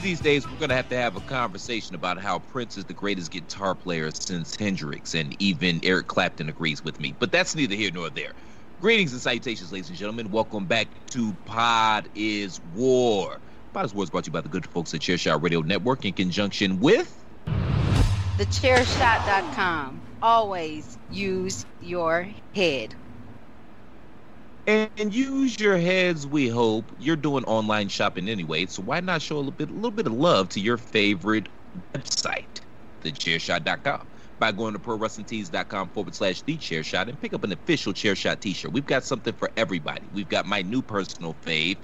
Of these days, we're going to have to have a conversation about how Prince is the greatest guitar player since Hendrix, and even Eric Clapton agrees with me. But that's neither here nor there. Greetings and salutations, ladies and gentlemen. Welcome back to Pod is War. Pod is War is brought to you by the good folks at Chairshot Radio Network in conjunction with. TheChairShot.com. Always use your head. And use your heads, we hope. You're doing online shopping anyway, so why not show a little bit, a little bit of love to your favorite website, thechairshot.com, by going to prowrestlingtees.com forward slash the thechairshot and pick up an official Chairshot t-shirt. We've got something for everybody. We've got my new personal fave,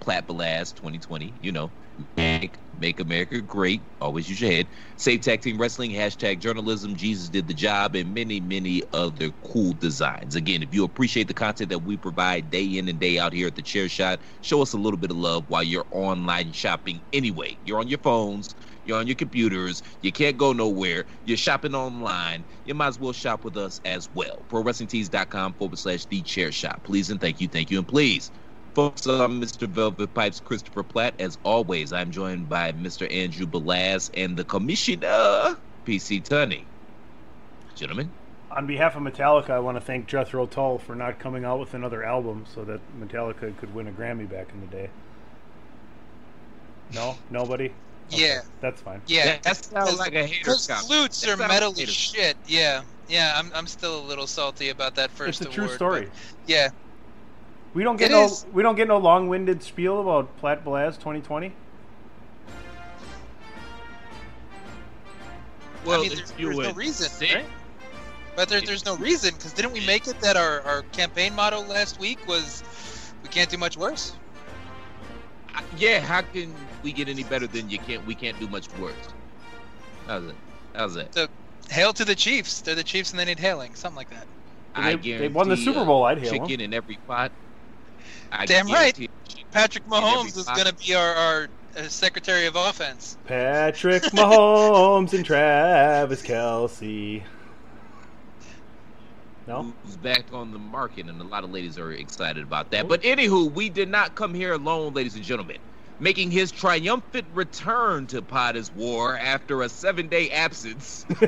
Platt Belaz 2020, you know, Make, make America great. Always use your head. Save Tag Team Wrestling. Hashtag journalism. Jesus did the job, and many, many other cool designs. Again, if you appreciate the content that we provide day in and day out here at the Chair Shot, show us a little bit of love while you're online shopping. Anyway, you're on your phones. You're on your computers. You can't go nowhere. You're shopping online. You might as well shop with us as well. ProWrestlingTees.com forward slash The Chair Shot. Please and thank you, thank you, and please. Folks, I'm Mr. Velvet Pipes Christopher Platt. As always, I'm joined by Mr. Andrew Belaz and the Commissioner, PC Tunney. Gentlemen, On behalf of Metallica, I want to thank Jethro Tull for not coming out with another album so that Metallica could win a Grammy back in the day. No, nobody. Okay, Yeah, that's fine. yeah. that sounds like a hater Because flutes That are sounds metal hater. as shit. Yeah, yeah. I'm I'm still a little salty about that first it's a true award, story. Yeah, We don't get It no is. we don't get no long-winded spiel about Platt Belaz 2020. Well, I mean, if there's, there's no reason, say- right? But there, there's no reason because didn't we make it that our, our campaign motto last week was we can't do much worse? I- yeah, how can we get any better than you can't? We can't do much worse. How's it? How's it? Hail to the Chiefs! They're the Chiefs and they need hailing, something like that. I They- they won the Super Bowl, I'd hail 'em. Chicken in every pot. I Damn right. guarantee Patrick Mahomes is going to be our, our uh, Secretary of Offense. Patrick Mahomes and Travis Kelce. No, who's back on the market, and a lot of ladies are excited about that. But anywho, we did not come here alone, ladies and gentlemen. Making his triumphant return to Pod is War after a seven-day absence.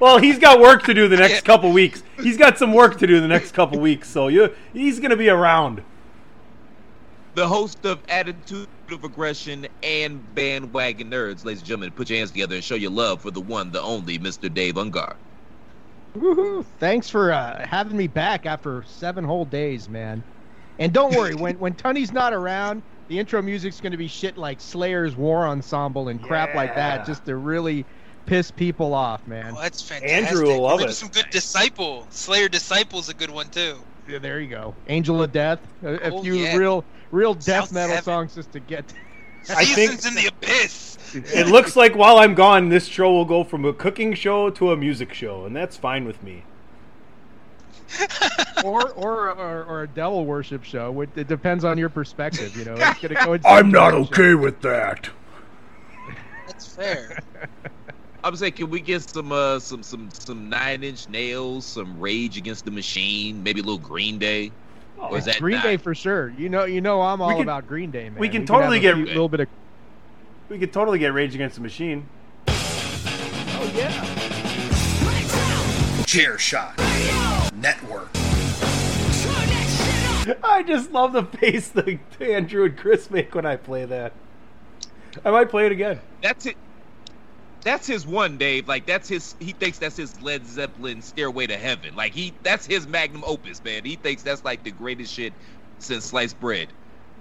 well, he's got work to do the next couple weeks. He's got some work to do the next couple weeks, so you he's going to be around. the host of Attitude of Aggression and Bandwagon Nerds, ladies and gentlemen, put your hands together and show your love for the one, the only, Mr. Dave Ungar. Woohoo! Thanks for uh, having me back after seven whole days, man. And don't worry, when when Tunney's not around, the intro music's going to be shit like Slayer's War Ensemble and crap like that, just to really piss people off, man. Oh, that's fantastic. Andrew will love Maybe it. some good Disciple. Slayer Disciple's a good one too. Yeah, there you go. Angel of Death, a, a Oh, few yeah. real real death South metal Heaven. songs just to get. I think- Seasons in the Abyss. It looks like while I'm gone, this show will go from a cooking show to a music show, and that's fine with me. or, or or or a devil worship show. It, it depends on your perspective, you know. It's gonna go I'm not direction. okay with that. That's fair. I'm saying, can we get some, uh, some, some, some Nine Inch Nails, some Rage Against the Machine, maybe a little Green Day? Or is that Green not- Day for sure. You know, you know, I'm all can- about Green Day, man. we can have totally a get- few- little bit of. We could totally get Rage Against the Machine. Oh yeah. Chair Shot Network. I just love the face that Andrew and Chris make when I play that. I might play it again. That's it. That's his one, Dave. Like that's his. He thinks that's his Led Zeppelin "Stairway to Heaven." Like he, that's his magnum opus, man. He thinks that's like the greatest shit since sliced bread.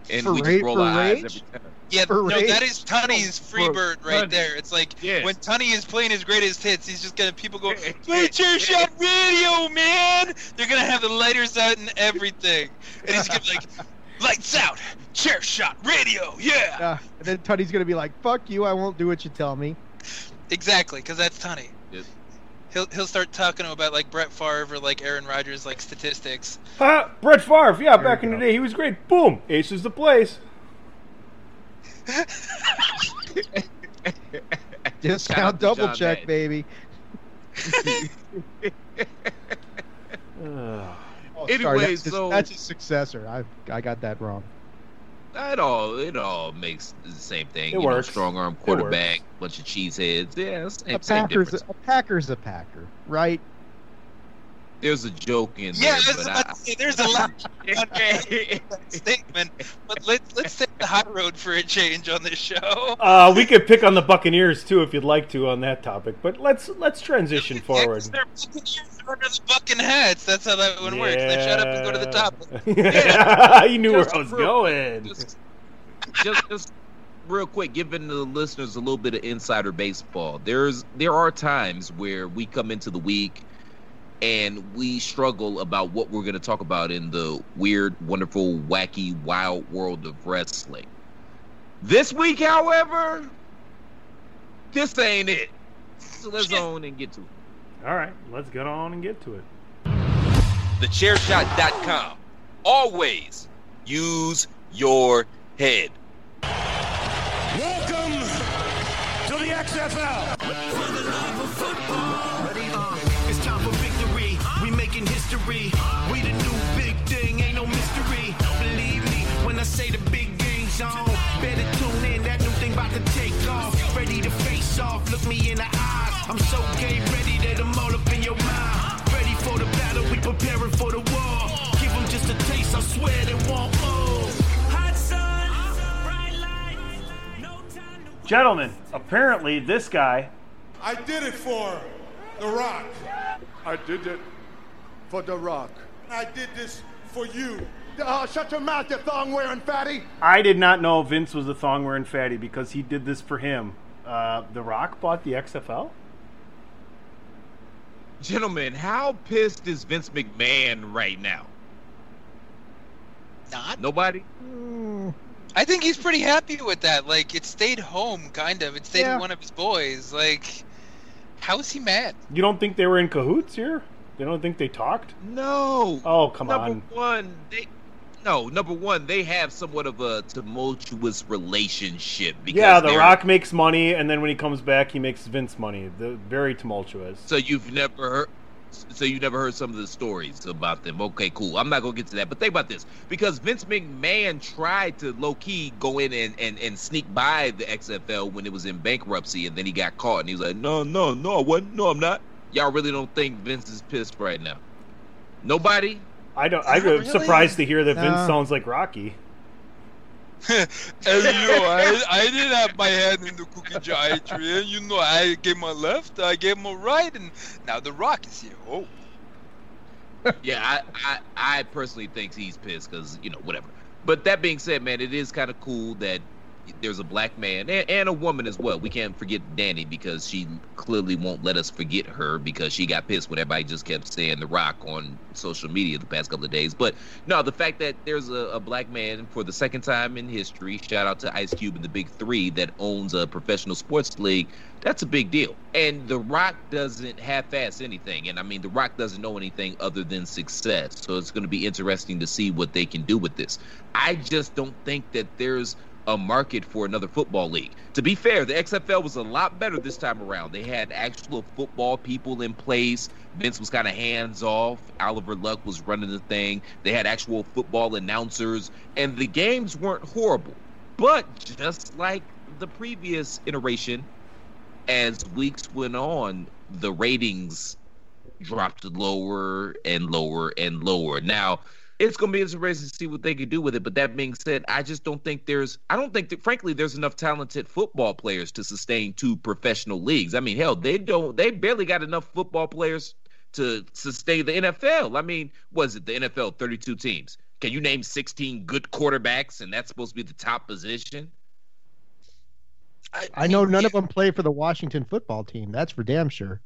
And For we Ra- just roll for our eyes Rage? every time. Yeah, For no, Rage? that is Tunney's Freebird right Tunney. there. It's like Yes. when Tunney is playing his greatest hits, he's just gonna people go Yeah. play chair shot radio, man. They're gonna have the lighters out and everything, and he's gonna be like, lights out, chair shot radio, yeah. Uh, and then Tunney's gonna be like, "Fuck you! I won't do what you tell me." Exactly, because that's Tunney. Yes. He'll he'll start talking about like Brett Favre or like Aaron Rodgers like statistics. Uh, Brett Favre, yeah, There back you in the day, he was great. Boom, Ace is the place. Discount double John check, Madden. baby. Oh, Anyway, sorry, that's, his, so- that's his successor. I I got that wrong. It all, it all makes the same thing. It you works. know, strong arm quarterback, bunch of cheeseheads. Yeah, same, A same Packer's difference. a Packer's a Packer, right? There's a joke in Yeah, there, was but I, to say, there's a lot on that statement, but let's let's take the high road for a change on this show. Uh, we could pick on the Buccaneers too if you'd like to on that topic, but let's let's transition Yeah, forward. 'cause they're Buccaneers under the bucking hats. That's how that one works. They shut up and go to the top. Yeah. he knew where I was real- going. just, just, just real quick, giving the listeners a little bit of insider baseball. There's there are times where we come into the week and we struggle about what we're going to talk about in the weird, wonderful, wacky, wild world of wrestling. This week, however, this ain't it. So let's go on and get to it. All right, let's get on and get to it. TheChairShot.com. Always use your head. Welcome to the XFL. History. We the new big thing, ain't no mystery. Believe me when I say the big game's on. Better tune in, that new thing about to take off. Ready to face off, look me in the eyes. I'm so game ready that I'm all up in your mind. Ready for the battle, we preparing for the war. Give them just a taste, I swear they want more. Hot sun, bright lights, no time to Gentlemen, apparently this guy I did it for The Rock. I did it for The Rock. I did this for you. Uh, shut your mouth, you thong wearing fatty. I did not know Vince was a thong wearing fatty because he did this for him. Uh, the Rock bought the XFL. Gentlemen, how pissed is Vince McMahon right now? Not. Nobody? I think he's pretty happy with that. Like it stayed home, kind of. It stayed Yeah. with one of his boys. Like, how is he mad? You don't think they were in cahoots here? They don't think they talked? No. Oh, come number on. one, they no. Number one, they have somewhat of a tumultuous relationship. Because Yeah, The Rock makes money, and then when he comes back, he makes Vince money. The very tumultuous. So you've never heard. So you never heard some of the stories about them. Okay, cool. I'm not gonna get to that, but think about this because Vince McMahon tried to low key go in and, and, and sneak by the XFL when it was in bankruptcy, and then he got caught, and he was like, "No, no, no, I wasn't. No, I'm not." Y'all really don't think Vince is pissed right now? Nobody. I don't. I'm really. surprised to hear that Vince sounds like Rocky. And you know, I, I didn't have my hand in the cookie jar, Adrian. You know, I gave my left, I gave my right, and now the Rock is here. Oh, yeah, I, I, I personally think he's pissed because you know whatever. But that being said, man, it is kind of cool that there's a black man and, and a woman as well. We can't forget Danny because she clearly won't let us forget her because she got pissed when everybody just kept saying The Rock on social media the past couple of days. But no, the fact that there's a, a black man for the second time in history, shout out to Ice Cube and the Big Three, that owns a professional sports league, that's a big deal. And The Rock doesn't half-ass anything. And I mean, The Rock doesn't know anything other than success. So it's going to be interesting to see what they can do with this. I just don't think that there's a market for another football league. To be fair, the XFL was a lot better this time around. They had actual football people in place. Vince was kind of hands off. Oliver Luck was running the thing. They had actual football announcers, and the games weren't horrible. But just like the previous iteration, as weeks went on, the ratings dropped lower and lower and lower. Now, it's going to be interesting to see what they can do with it. But that being said, I just don't think there's, I don't think that, frankly, there's enough talented football players to sustain two professional leagues. I mean, hell, they don't, they barely got enough football players to sustain the NFL. I mean, was it the NFL 32 teams? Can you name 16 good quarterbacks and that's supposed to be the top position? I know none yeah, of them play for the Washington football team. That's for damn sure.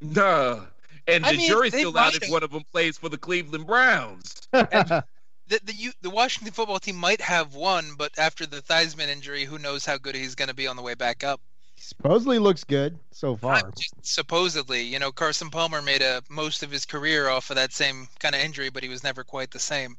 Nah. And I the mean, jury's still out if one of them plays for the Cleveland Browns. The, the you- the Washington football team might have won, but after the Theismann injury, who knows how good he's going to be on the way back up. Supposedly looks good so far. Supposedly, you know, Carson Palmer made a most of his career off of that same kind of injury, but he was never quite the same.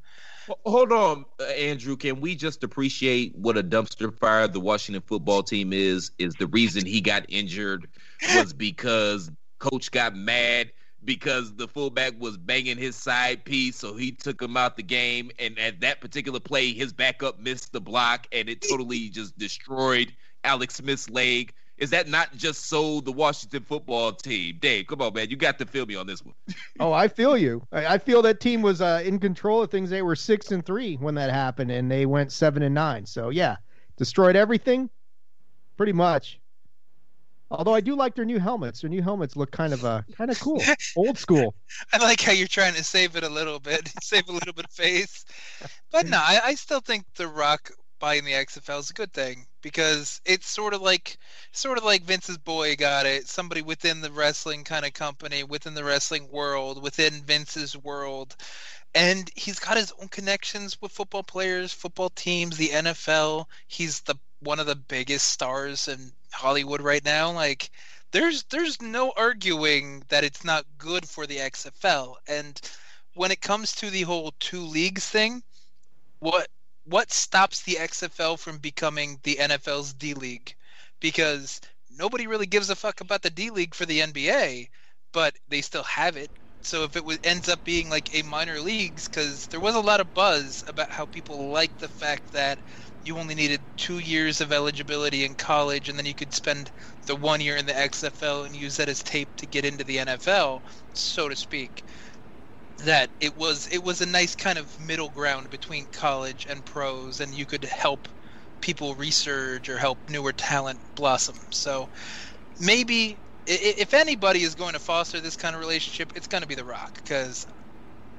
Well, Hold on, uh, Andrew. Can we just appreciate what a dumpster fire the Washington football team is? Is the reason he got injured was because coach got mad because the fullback was banging his side piece, so he took him out the game. And at that particular play, his backup missed the block, and it totally just destroyed Alex Smith's leg. Is that not just so the Washington football team? Dave, come on, man. You got to feel me on this one. Oh, I feel you. I, feel that team was uh, in control of things. They were six and three when that happened, and they went seven and nine. So yeah, destroyed everything, pretty much. Although I do like their new helmets. Their new helmets look kind of uh kind of cool, old school. I like how you're trying to save it a little bit, save a little bit of face. But no, I, I still think The Rock buying the XFL is a good thing because it's sort of like, sort of like Vince's boy got it. Somebody within the wrestling kind of company, within the wrestling world, within Vince's world, and he's got his own connections with football players, football teams, the NFL. He's the one of the biggest stars in Hollywood right now. Like, there's there's no arguing that it's not good for the XFL. And when it comes to the whole two leagues thing, what what stops the XFL from becoming the NFL's D League? Because nobody really gives a fuck about the D League for the NBA, but they still have it. So if it ends up being like a minor leagues, because there was a lot of buzz about how people liked the fact that you only needed two years of eligibility in college, and then you could spend the one year in the XFL and use that as tape to get into the NFL, so to speak. That it was it was a nice kind of middle ground between college and pros, and you could help people research or help newer talent blossom. So maybe if anybody is going to foster this kind of relationship, it's going to be The Rock because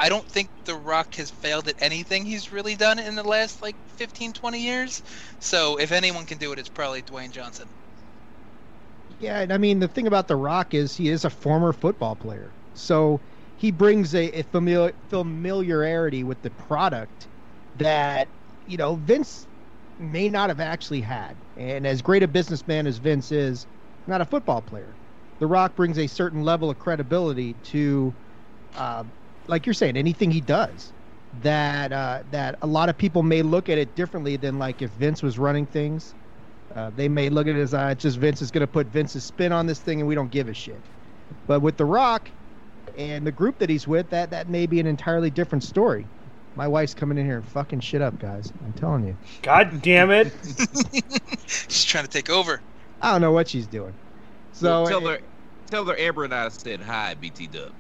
I don't think The Rock has failed at anything he's really done in the last like 15, 20 years. So if anyone can do it, it's probably Dwayne Johnson. Yeah, and I mean the thing about The Rock is he is a former football player, so he brings a, a familiar, familiarity with the product that you know Vince may not have actually had. And as great a businessman as Vince is, not a football player. The Rock brings a certain level of credibility to, uh, like you're saying, anything he does. That uh, that a lot of people may look at it differently than like if Vince was running things. Uh, they may look at it as uh, just Vince is going to put Vince's spin on this thing, and we don't give a shit. But with The Rock and the group that he's with, that that may be an entirely different story. My wife's coming in here and fucking shit up, guys. I'm telling you. God damn it! She's trying to take over. I don't know what she's doing. So Well, tell eh, her, tell her Amber and I said hi, BT Dub.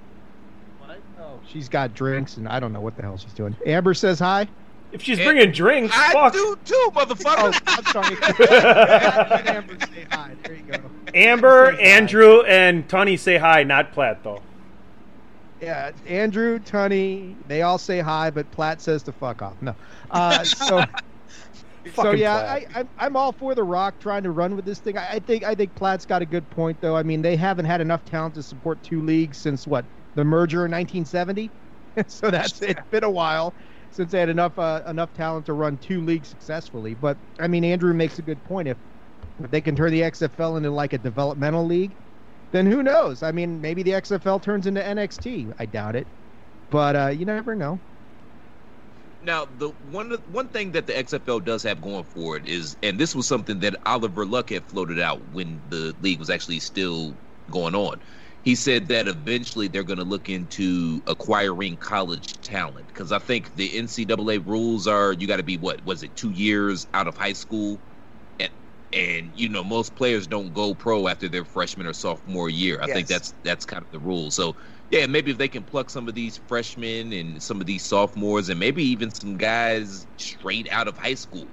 She's got drinks, and I don't know what the hell she's doing. Amber says hi. If she's bringing drinks, I fuck. do too, motherfucker. Oh, I'm sorry. Amber say hi. There you go. Amber, Andrew, and Tony say hi, not Platt though. Yeah, Andrew, Tony, they all say hi, but Platt says to fuck off. No. Uh, so, so yeah, I, I'm, I'm all for the Rock trying to run with this thing. I, I think I think Platt's got a good point though. I mean, they haven't had enough talent to support two leagues since what the merger in 1970. so that's it's been a while since they had enough uh, enough talent to run two leagues successfully. But I mean, Andrew makes a good point. If if they can turn the XFL into like a developmental league, then who knows? I mean, maybe the XFL turns into NXT. I doubt it, but uh, you never know. Now, the one one thing that the XFL does have going for it is, and this was something that Oliver Luck had floated out when the league was actually still going on. He said that eventually they're going to look into acquiring college talent because I think the NCAA rules are you got to be what was it two years out of high school, and and you know most players don't go pro after their freshman or sophomore year. I think that's that's kind of the rule. So yeah, maybe if they can pluck some of these freshmen and some of these sophomores and maybe even some guys straight out of high school,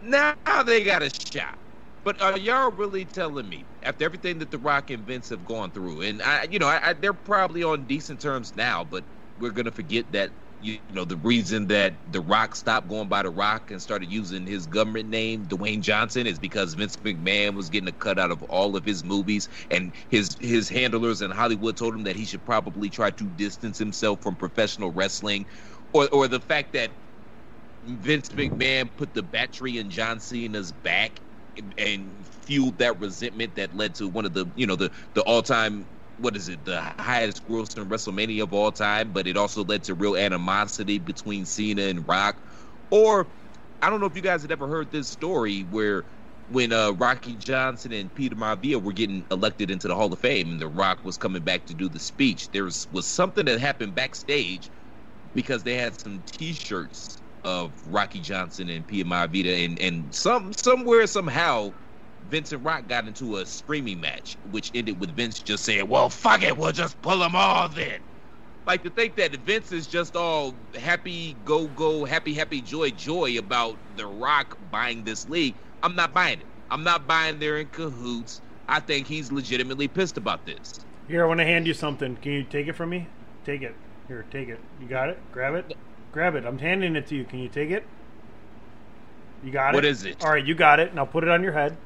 now they got a shot. But are y'all really telling me after everything that The Rock and Vince have gone through, and I, you know, I, I, they're probably on decent terms now, but we're gonna forget that you know the reason that The Rock stopped going by The Rock and started using his government name, Dwayne Johnson, is because Vince McMahon was getting a cut out of all of his movies, and his his handlers in Hollywood told him that he should probably try to distance himself from professional wrestling, or or the fact that Vince McMahon put the battery in John Cena's back and, fueled that resentment that led to one of the you know the the all time what is it the highest grossing WrestleMania of all time, but it also led to real animosity between Cena and Rock. Or I don't know if you guys had ever heard this story where when uh, Rocky Johnson and Peter Maivia were getting elected into the Hall of Fame and The Rock was coming back to do the speech, there was, was something that happened backstage because they had some T-shirts of Rocky Johnson and Peter Maivia, and and some somewhere somehow Vince and Rock got into a screaming match, which ended with Vince just saying, "Well, fuck it, we'll just pull them all then." Like to think that Vince is just all happy, go go, happy, happy, joy, joy about The Rock buying this league. I'm not buying it. I'm not buying they're in cahoots. I think he's legitimately pissed about this. Here, I want to hand you something. Can you take it from me? Take it. Here, take it. You got it? Grab it. Grab it. I'm handing it to you. Can you take it? You got it? What is it? All right, you got it. Now put it on your head.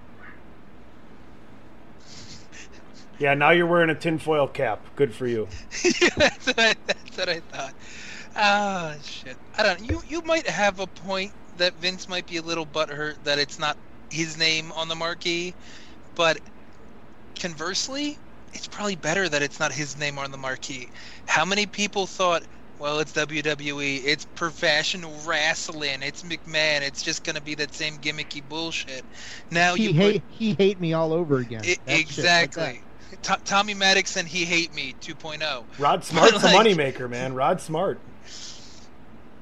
Yeah, now you're wearing a tinfoil cap. Good for you. that's, what I, that's what I thought. Ah, shit. I don't. You you might have a point that Vince might be a little butthurt that it's not his name on the marquee, but conversely, it's probably better that it's not his name on the marquee. How many people thought, well, it's WWE, it's professional wrestling, it's McMahon, it's just gonna be that same gimmicky bullshit. Now he you hate he hate me all over again. I- That shit like exactly. Tommy Maddox and he hate me oh. 2.0. Rod Smart's a Like- moneymaker, man. Rod Smart.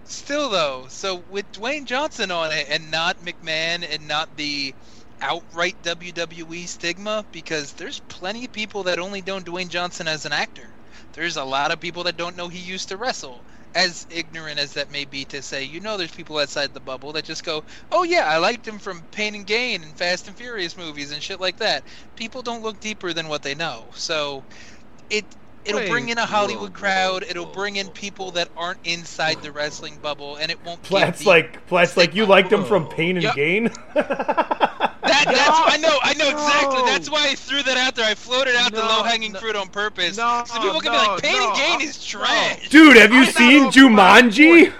Still though, so with Dwayne Johnson on it and not McMahon and not the outright WWE stigma, because there's plenty of people that only know Dwayne Johnson as an actor. There's a lot of people that don't know he used to wrestle. As ignorant as that may be to say, you know, there's people outside the bubble that just go, "Oh yeah, I liked him from Pain and Gain and Fast and Furious movies and shit like that." People don't look deeper than what they know, so it it'll Wait, bring in a Hollywood whoa, crowd. It'll bring in people that aren't inside the wrestling bubble, and it won't. give Platt's the- like Platt's like you liked him from Pain and Yeah. Gain. that. That's I know. I know exactly. No. That's why I threw that out there. I floated out the low hanging no. fruit on purpose. No, so people can be like, "Pain no, and Gain I- is trash." Dude, have you I'm seen Jumanji?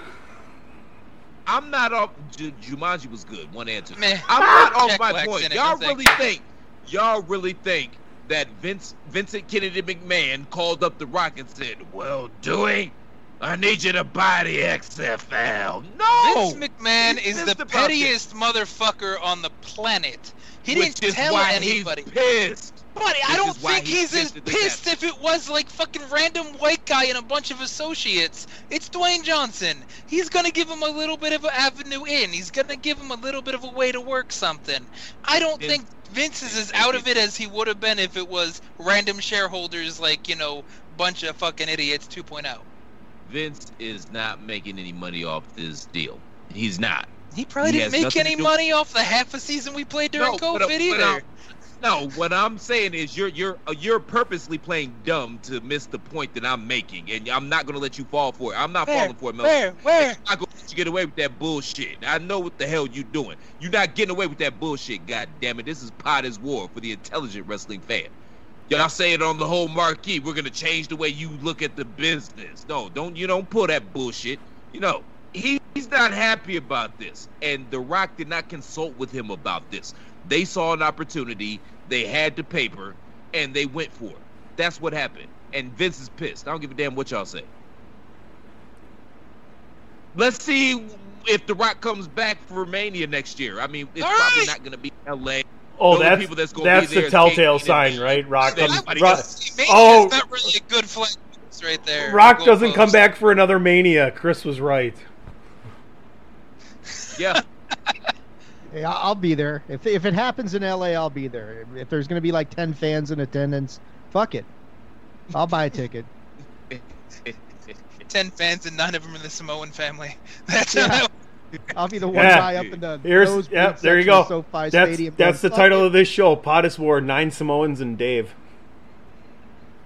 I'm not off. Ju- Jumanji was good. One answer. Meh. I'm not off Jack my Black's point. Y'all really thanks. think? Y'all really think that Vince Vincent Kennedy McMahon called up The Rock and said, "Well, Dewey, I need you to buy the XFL." No. Vince McMahon He's is the pettiest motherfucker on the planet. He Which didn't tell anybody. He's pissed. But I don't think he's he's as pissed this pissed if it was like fucking random white guy and a bunch of associates. It's Dwayne Johnson. He's gonna give him a little bit of an avenue in. He's gonna give him a little bit of a way to work something. I don't Vince- think Vince is as out of it as he would have been if it was random shareholders like, you know, bunch of fucking idiots oh. 2.0. Vince is not making any money off this deal. He's not. He probably He didn't make any do- money off the half a season we played during No, but, uh, COVID but, either. uh, No, what I'm saying is you're you're uh, you're purposely playing dumb to miss the point that I'm making, and I'm not gonna let you fall for it. I'm not Where? falling for it, Mel. Where? Where? I'm gonna let you get away with that bullshit. I know what the hell you're doing. You're not getting away with that bullshit. God damn it! This is Pod is War for the intelligent wrestling fan. Y'all say it on the whole marquee. We're gonna change the way you look at the business. No, don't you don't pull that bullshit. You know he, he's not happy about this, and The Rock did not consult with him about this. They saw an opportunity. They had the paper, and they went for it. That's what happened. And Vince is pissed. I don't give a damn what y'all say. Let's see if The Rock comes back for Mania next year. I mean, it's All probably right. not going to be L.A. Oh, The that's people that's gonna that's be there the telltale sign, right? Rock doesn't. Everybody Rock, else. Mania's oh, not really a good flag right there. Rock Goal doesn't come back for another Mania. Chris was right. Yeah, Hey, I- I'll be there. If if it happens in LA, I'll be there. If there's gonna be like ten fans in attendance, fuck it. I'll buy a ticket. Ten fans and nine of them are the Samoan family. That's Yeah. how I'll be the one Yeah. guy up in the Here's nosebleed yep. There you section of go. SoFi That's Stadium that's the title "Fuck of this show. Pod is War: Nine Samoans and Dave.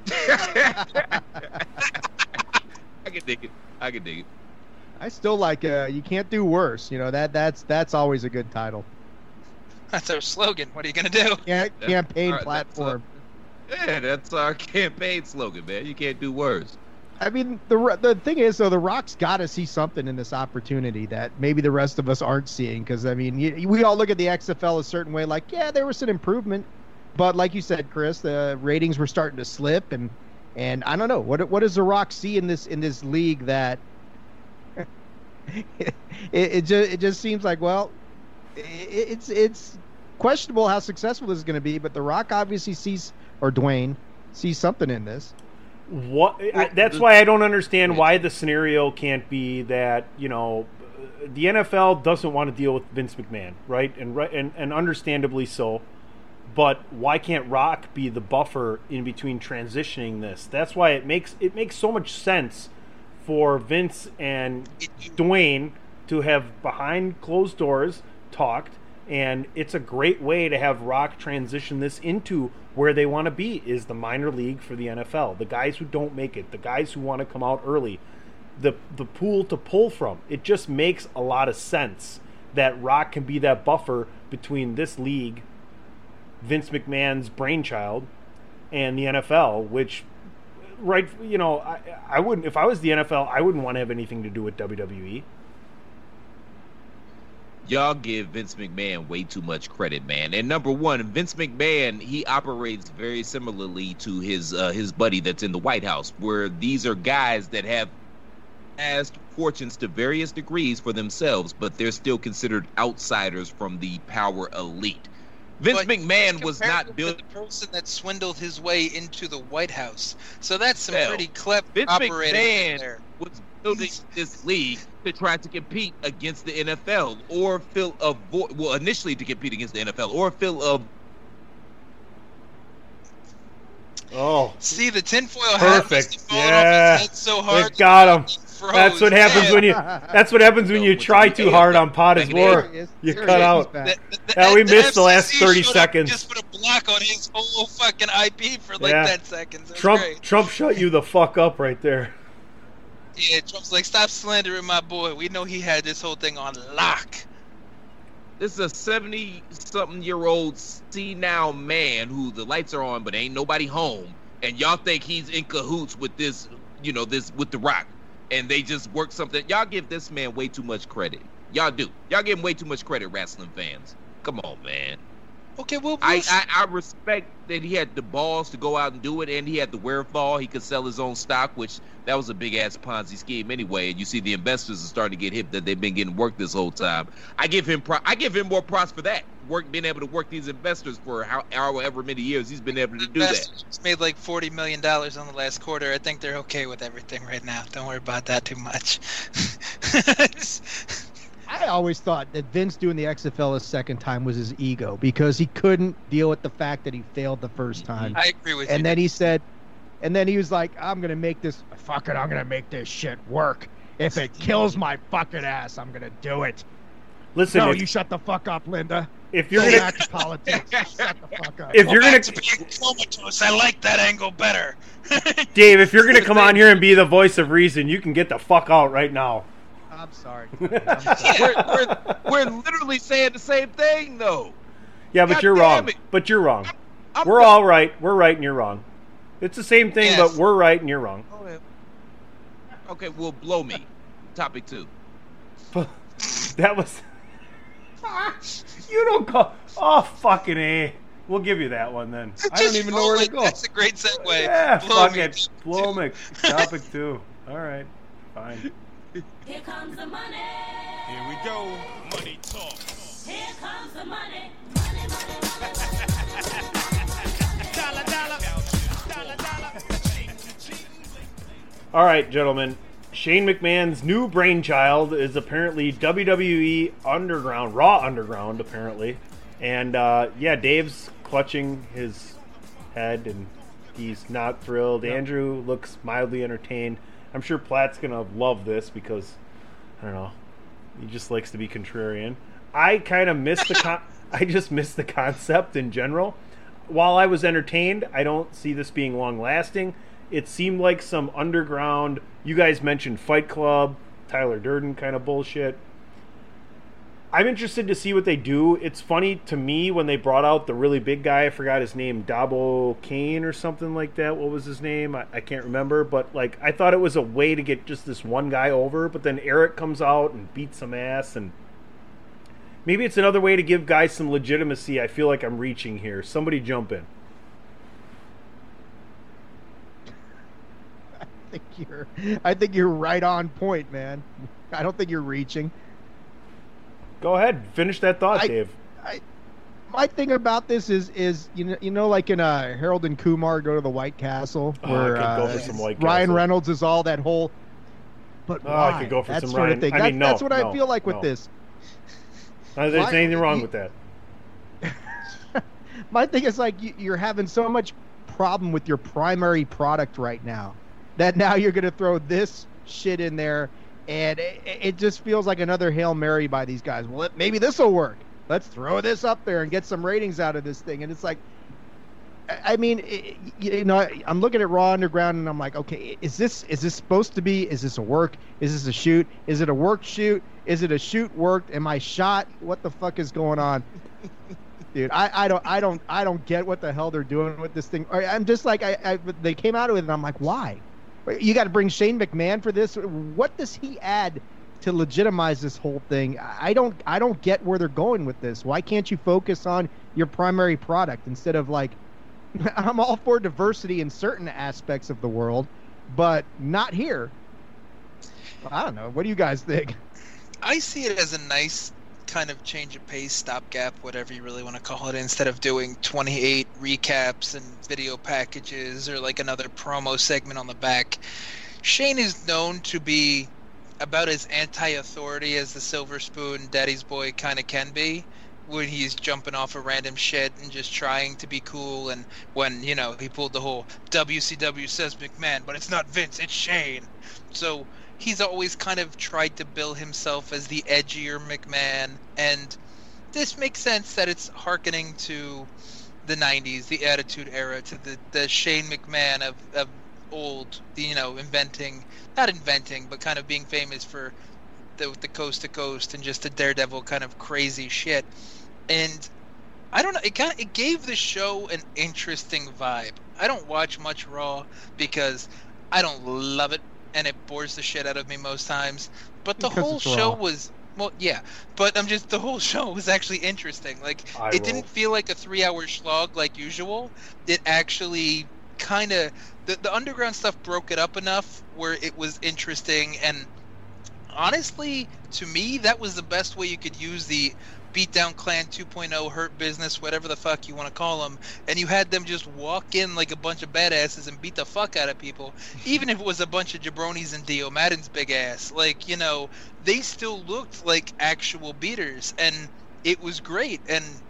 I can dig it. I can dig it. it." I still like. Uh, you can't do worse. You know that that's that's always a good title. that's our slogan. What are you gonna do? Can't, That's- campaign that's, uh, platform. Yeah, that's our campaign slogan, man. You can't do worse. I mean, the the thing is, though, the Rock's got to see something in this opportunity that maybe the rest of us aren't seeing. Because I mean, you, we all look at the XFL a certain way, like, yeah, there was an improvement, but like you said, Chris, the ratings were starting to slip, and and I don't know what what does the Rock see in this in this league that it it just it just seems like well, i it's it's questionable how successful this is going to be, but the Rock obviously sees or Dwayne sees something in this. What? I, that's why I don't understand why the scenario can't be that you know the NFL doesn't want to deal with Vince McMahon, right? And right and, and understandably so. But why can't Rock be the buffer in between transitioning this? That's why it makes it makes so much sense for Vince and Dwayne to have behind closed doors talked and it's a great way to have Rock transition this into where they want to be is the minor league for the NFL. The guys who don't make it, the guys who want to come out early, the the pool to pull from. It just makes a lot of sense that Rock can be that buffer between this league, Vince McMahon's brainchild, and the NFL, which right you know, I I wouldn't if I was the NFL, I wouldn't want to have anything to do with. WWE. Y'all give Vince McMahon way too much credit, man. And number one, Vince McMahon he operates very similarly to his uh, his buddy that's in the White House, where these are guys that have amassed fortunes to various degrees for themselves, but they're still considered outsiders from the power elite. Vince But McMahon was not built. the person that swindled his way into the White House. So that's some pretty clever Vince operating McMahon there. was building this league to try to compete against the NFL or fill a void. Well, initially to compete against the NFL or fill a Oh, See the tinfoil hat perfect. must have fallen off Yeah, so hard. it got him. froze. That's what happens Yeah. when you. That's what happens when you try too hard on Pod is War. You cut out. The- the- Yeah, we the missed the last 30 seconds. Just put a block on his whole fucking IP for like Yeah. 10 seconds. Trump great. Trump shut you the fuck up right there. Yeah, Trump's like, stop slandering my boy. We know he had this whole thing on lock. This is a 70 something year old senile man who the lights are on, but ain't nobody home. And y'all think he's in cahoots with this, you know, this with The Rock. And they just work something. Y'all give this man way too much credit. Y'all do. Y'all give him way too much credit, wrestling fans. Come on, man. Okay, well, I, I, I respect that he had the balls to go out and do it, and he had the wherewithal. He could sell his own stock, which that was a big ass Ponzi scheme anyway. And you see, the investors are starting to get hip that they've been getting work this whole time. I give him pro- I give him more props for that. Work being able to work these investors for how, however many years he's been able to do that. Investors made like $40 million on the last quarter. I think they're okay with everything right now. Don't worry about that too much. I always thought that Vince doing the XFL a second time was his ego because he couldn't deal with the fact that he failed the first mm-hmm. time. I agree with and you. And then he said, and then he was like, "I'm gonna make this. Fuck it. I'm gonna make this shit work. If it kills my fucking ass, I'm gonna do it." Listen, no, if- you shut the fuck up, Linda. If you're Go gonna- back to politics, shut the fuck up. If you're back gonna- to being comatose, I like that angle better. Dave, if you're gonna come on here and be the voice of reason, you can get the fuck out right now. I'm sorry. we're, we're, we're literally saying the same thing, though. Yeah, but God you're wrong. it. But you're wrong. I'm we're all right. We're right and you're wrong. It's the same thing, Yes. but we're right and you're wrong. Okay, well, blow me. Topic two. That was. you don't call. Oh fucking a. We'll give you that one then. I don't even know where to go. That's a great segue. Yeah, Blow fuck me. it. Blow me. Topic two. All right, fine. Here comes the money. Here we go. Money talk. Here comes the money. Dollar, dollar. Dollar, dollar. All right, gentlemen. Shane McMahon's new brainchild is apparently WWE Underground, Raw Underground, apparently. And uh, yeah, Dave's clutching his head and he's not thrilled. Andrew looks mildly entertained. I'm sure Platt's to love this because, I don't know, he just likes to be contrarian. I kind of miss the con- I just miss the concept in general. While I was entertained, I don't see this being long lasting. It seemed like some underground. You guys mentioned Fight Club, Tyler Durden kind of bullshit. I'm interested to see what they do. It's funny to me when they brought out the really big guy. I forgot his name, Dabo Kane or something like that. What was his name? I, I can't remember. But like, I thought it was a way to get just this one guy over. But then Eric comes out and beats some ass, and maybe it's another way to give guys some legitimacy. I feel like I'm reaching here. Somebody jump in. I think you're. I think you're right on point, man. I don't think you're reaching. Go ahead, finish that thought, I- Dave. My thing about this is, is you know, you know, like in uh, Harold and Kumar go to the White Castle, Oh, I where go uh, White Ryan Castle. Reynolds is all that whole. But Oh, I why? could go for that some sort Ryan- of thing. I That- mean, no, that's what no, I feel like with no. this. Not that there's Why- anything wrong you- with that. My thing is like you- you're having so much problem with your primary product right now that now you're going to throw this shit in there, and it, it just feels like another hail mary by these guys. Well, maybe this will work. Let's throw this up there and get some ratings out of this thing. And it's like, I- mean, it, you know, I'm looking at Raw Underground and I'm like, okay, is this is this supposed to be? Is this a work? Is this a shoot? Is it a work shoot? Is it a shoot worked? Am I shot? What the fuck is going on? dude. I, I don't I don't I don't get what the hell they're doing with this thing. I'm just like I, I they came out with it and I'm like why? You got to bring Shane McMahon for this. What does he add to legitimize this whole thing. I don't I don't get where they're going with this. Why can't you focus on your primary product instead of like I'm all for diversity in certain aspects of the world, but not here. I don't know. What do you guys think? I see it as a nice kind of change of pace, stopgap, whatever you really want to call it, instead of doing 28 recaps and video packages or like another promo segment on the back. Shane is known to be about as anti authority as the Silver Spoon Daddy's Boy kind of can be. When he's jumping off of random shit and just trying to be cool, and when, you know, he pulled the whole WCW says McMahon, but it's not Vince, it's Shane. So he's always kind of tried to bill himself as the edgier McMahon, and this makes sense that it's hearkening to the 90s, the Attitude Era, to the, the Shane McMahon of, of old, you know, inventing, not inventing, but kind of being famous for the, the coast to coast and just the daredevil kind of crazy shit. And I don't know, it kind of, it gave the show an interesting vibe. I don't watch much Raw because I don't love it and it bores the shit out of me most times. But the Because whole show was well, yeah. But I'm just the whole show was actually interesting. Like Eye it roll. didn't feel like a three-hour slog like usual. It actually kind of the the underground stuff broke it up enough where it was interesting and honestly, to me, that was the best way you could use the Beatdown Clan 2.0 Hurt Business, whatever the fuck you want to call them, and you had them just walk in like a bunch of badasses and beat the fuck out of people, even if it was a bunch of jabronis and Dio Maddin's big ass. Like, you know, they still looked like actual beaters, and it was great, and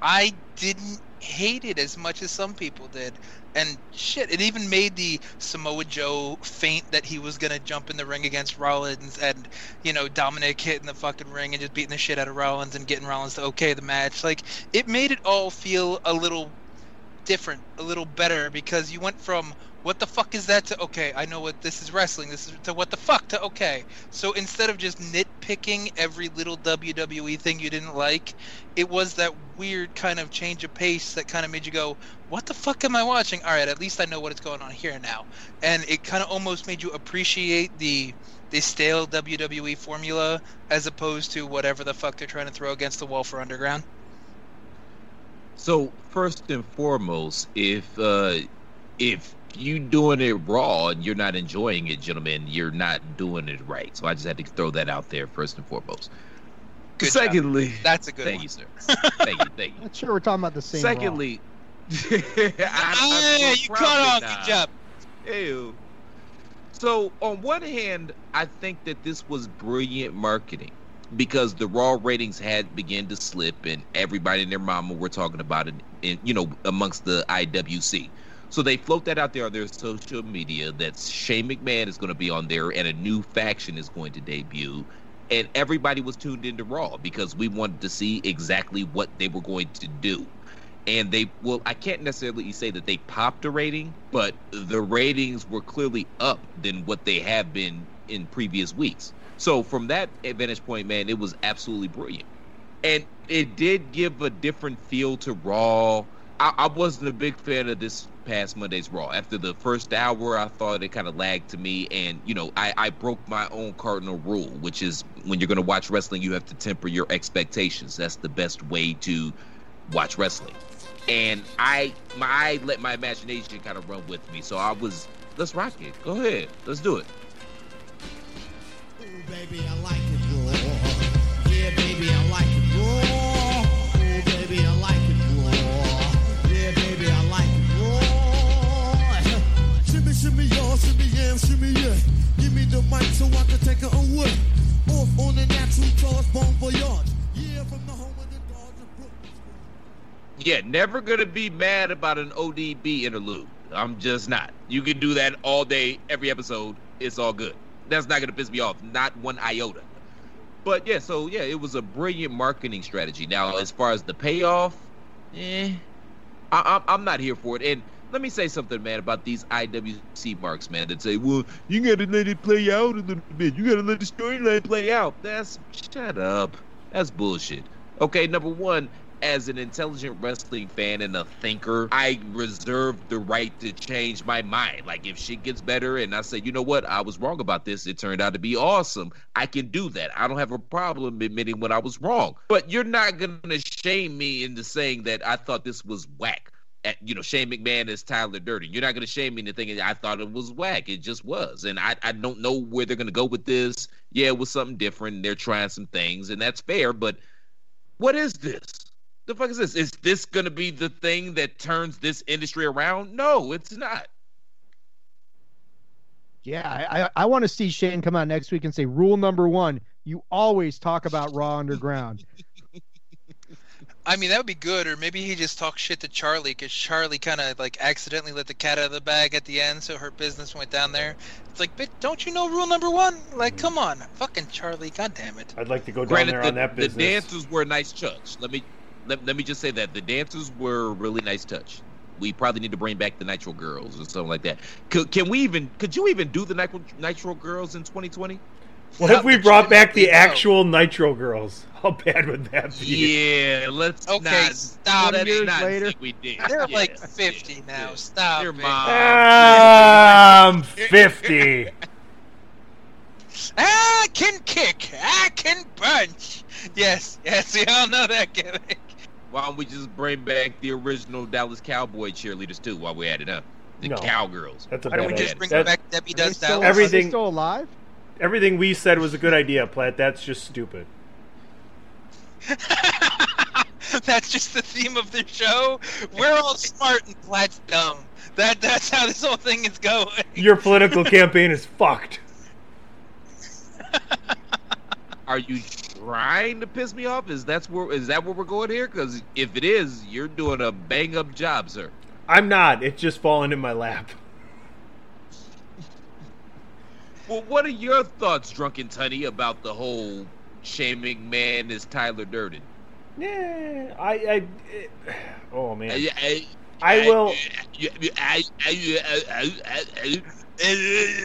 I didn't hate it as much as some people did. And shit, it even made the Samoa Joe feint that he was gonna jump in the ring against Rollins, and you know Dominic hitting the fucking ring and just beating the shit out of Rollins and getting Rollins to okay the match. Like it made it all feel a little different, a little better because you went from what the fuck is that to okay, I know what this is wrestling. This is to what the fuck to okay. So instead of just nitpicking every little WWE thing you didn't like, it was that weird kind of change of pace that kind of made you go, "What the fuck am I watching?" All right, at least I know what is going on here now. And it kind of almost made you appreciate the the stale WWE formula as opposed to whatever the fuck they're trying to throw against the wall for Underground. So first and foremost, if uh, if you doing it raw and you're not enjoying it, gentlemen, you're not doing it right. So I just had to throw that out there first and foremost. Good job. Secondly, That's a good thank one. you, sir. thank you, thank you. Not sure we're talking about the same. Secondly, I, you cut off. Good job. Ew. So on one hand, I think that this was brilliant marketing because the raw ratings had begun to slip, and everybody and their mama were talking about it, in you know, amongst the IWC. So they float that out there on their social media that Shane McMahon is going to be on there, and a new faction is going to debut. And everybody was tuned into Raw because we wanted to see exactly what they were going to do. And they well i can't necessarily say that they popped a rating but the ratings were clearly up than what they have been in previous weeks. So from that vantage point man it was absolutely brilliant. And it did give a different feel to raw i, I wasn't a big fan of this past monday's raw after the first hour i thought it kind of lagged to me and you know I, I broke my own cardinal rule which is when you're going to watch wrestling you have to temper your expectations that's the best way to watch wrestling and I my I let my imagination kind of run with me. So I was let's rock it. Go ahead. Let's do it. Ooh, baby, I like Shimmy, y'all, shimmy, yeah, shimmy, yeah. Give me the mic so I can take it away. Off on the natural charge. Yeah, from the home of the Brooklyn. Yeah, never gonna be mad about an ODB interlude. I'm just not. You can do that all day, every episode. It's all good. That's not gonna piss me off, not one iota. But yeah, so yeah, it was a brilliant marketing strategy. Now, as far as the payoff, eh, I, I'm not here for it. And let me say something, man, about these IWC marks, man, that say, well, you gotta let it play out a little bit. You gotta let the storyline play out. That's shut up. That's bullshit. Okay, number one, as an intelligent wrestling fan and a thinker, I reserve the right to change my mind. Like if shit gets better and I say, you know what, I was wrong about this, it turned out to be awesome. I can do that. I don't have a problem admitting when I was wrong. But you're not gonna shame me into saying that I thought this was whack. At, you know, Shane McMahon is Tyler Durden. You're not going to shame me into thinking I thought it was whack. It just was. And I, I don't know where they're going to go with this. Yeah, it was something different. They're trying some things, and that's fair. But what is this? The fuck is this? Is this going to be the thing that turns this industry around? No, it's not. Yeah, I, I, I want to see Shane come out next week and say, rule number one, you always talk about Raw Underground. I mean, that would be good, or maybe he just talks shit to Charlie because Charlie kind of like accidentally let the cat out of the bag at the end, so Hurt Business went down there. It's like, bitch, don't you know rule number one? Like, come on, fucking Charlie, god damn it. I'd like to go down Granted, there the, on that business. the dancers were a nice touch. Let me let, let me just say that the dancers were a really nice touch. We probably need to bring back the Nitro Girls or something like that. Could, can we even? Could you even do the Nitro, Nitro Girls in 2020? What if we brought back the actual Nitro Girls? How bad would that be? Yeah, let's Okay, not. stop let's it. not Later. say we did. They're Yeah, like 50 now. Stop. Your it. I'm Um, 50. I can kick. I can punch. Yes, yes, we all know that gimmick. Why don't we just bring back the original Dallas Cowboy cheerleaders too while we're at it up? The No. Cowgirls. That's a Why don't we just bring That- back Debbie Are they Does still, Dallas? are they Everything- still alive? Everything we said was a good idea, Platt. That's just stupid. that's just the theme of the show. We're all smart and Platt's dumb. That that's how this whole thing is going. Your political campaign is fucked. Are you trying to piss me off? Is that's where is that where we're going here? Because if it is, you're doing a bang up job, sir. I'm not. It's just falling in my lap. Well, what are your thoughts, Drunken Tunney, about the whole Shane McMahon is Tyler Durden? Yeah, I, I, oh man, I, I, I will. I, I, I, Adrian!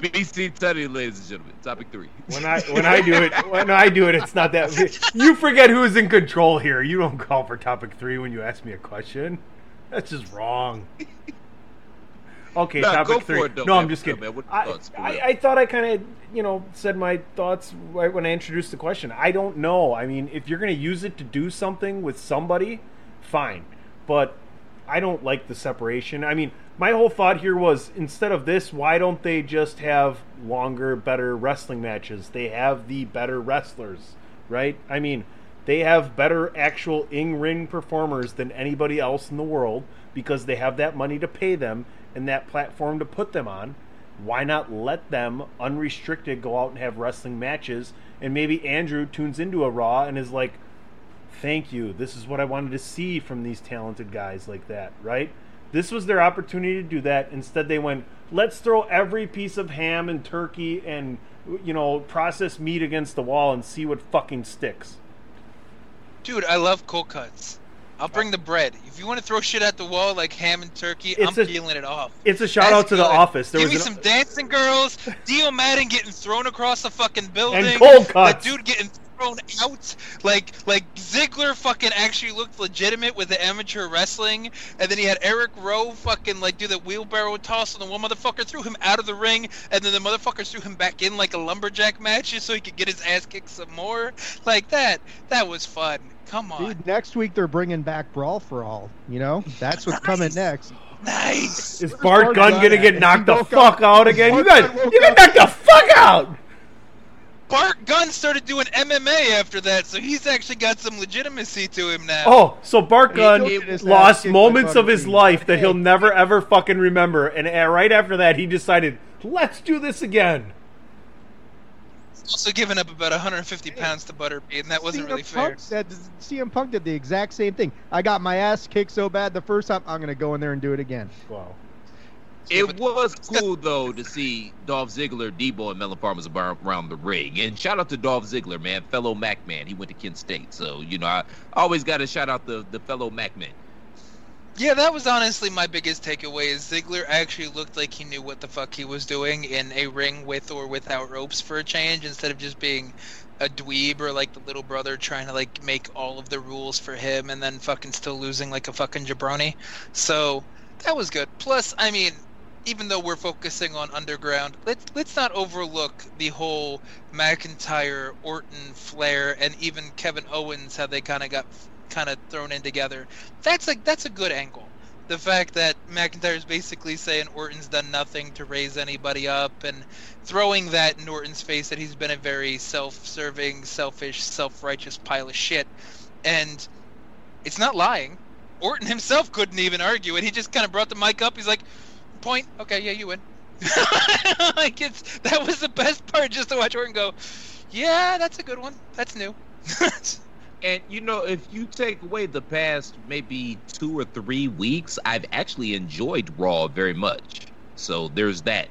BC Tunney, ladies and gentlemen. Topic three. When I when I do it when I do it, it's not that. You forget who's in control here. You don't call for topic three when you ask me a question. That's just wrong. Okay, Nah, topic three. it, no, man. I'm just kidding. I? I. I thought I kind of you know said my thoughts right when I introduced the question. I don't know. I mean, if you're going to use it to do something with somebody, fine. But I don't like the separation. I mean, my whole thought here was instead of this, why don't they just have longer, better wrestling matches? They have the better wrestlers, right? I mean, they have better actual in ring performers than anybody else in the world because they have that money to pay them and that platform to put them on. Why not let them unrestricted go out and have wrestling matches? And maybe Andrew tunes into a Raw and is like, thank you. This is what I wanted to see from these talented guys like that, right? This was their opportunity to do that. Instead, they went, let's throw every piece of ham and turkey and, you know, processed meat against the wall and see what fucking sticks. Dude, I love cold cuts. I'll bring the bread. If you want to throw shit at the wall like ham and turkey, It's I'm a- peeling it off. It's a shout That's out to The. Office. There Give was me an- some dancing girls, Dio Maddin getting thrown across the fucking building, And cold cuts. That dude getting thrown out. Like like Ziggler fucking actually looked legitimate with the amateur wrestling, and then he had Eric Rowe fucking like do the wheelbarrow toss, and the one motherfucker threw him out of the ring, and then the motherfucker threw him back in like a lumberjack match just so he could get his ass kicked some more. Like that. That was fun. Come on. Dude, next week they're bringing back Brawl for All. You know, that's what's coming next. Nice. Is Bart Gunn Gunn gonna get knocked the fuck up- out again? You Bart got Gunn woke you got up- knocked the fuck out. Bart Gunn started doing MMA after that, so he's actually got some legitimacy to him now. Oh, so Bart Gunn He took his ass lost moments of his life that he'll never ever fucking remember, and uh, right after that, he decided, let's do this again. He's also giving up about 150 pounds to Butterbean, and that wasn't CM really fair. Punk said, CM Punk did the exact same thing. I got my ass kicked so bad the first time, I'm gonna go in there and do it again. Wow. It was cool though to see Dolph Ziggler, Debo, and Melon Farmers around around the ring. And shout out to Dolph Ziggler, man, fellow Mac man. He went to Kent State, so you know I always got to shout out the the fellow Mac man. Yeah, that was honestly my biggest takeaway. Is Ziggler actually looked like he knew what the fuck he was doing in a ring with or without ropes for a change, instead of just being a dweeb or like the little brother trying to like make all of the rules for him and then fucking still losing like a fucking jabroni. So that was good. Plus, I mean, even though we're focusing on underground, let's let's not overlook the whole McIntyre, Orton, Flair, and even Kevin Owens how they kind of got kind of thrown in together. That's like that's a good angle. The fact that McIntyre's basically saying Orton's done nothing to raise anybody up, and throwing that in Orton's face that he's been a very self-serving, selfish, self-righteous pile of shit, and it's not lying. Orton himself couldn't even argue it. He just kind of brought the mic up. He's like, "Point. Okay, yeah, you win." like it's that was the best part, just to watch Orton go, "Yeah, that's a good one. That's new." And you know, if you take away the past maybe two or three weeks, I've actually enjoyed Raw very much. So there's that.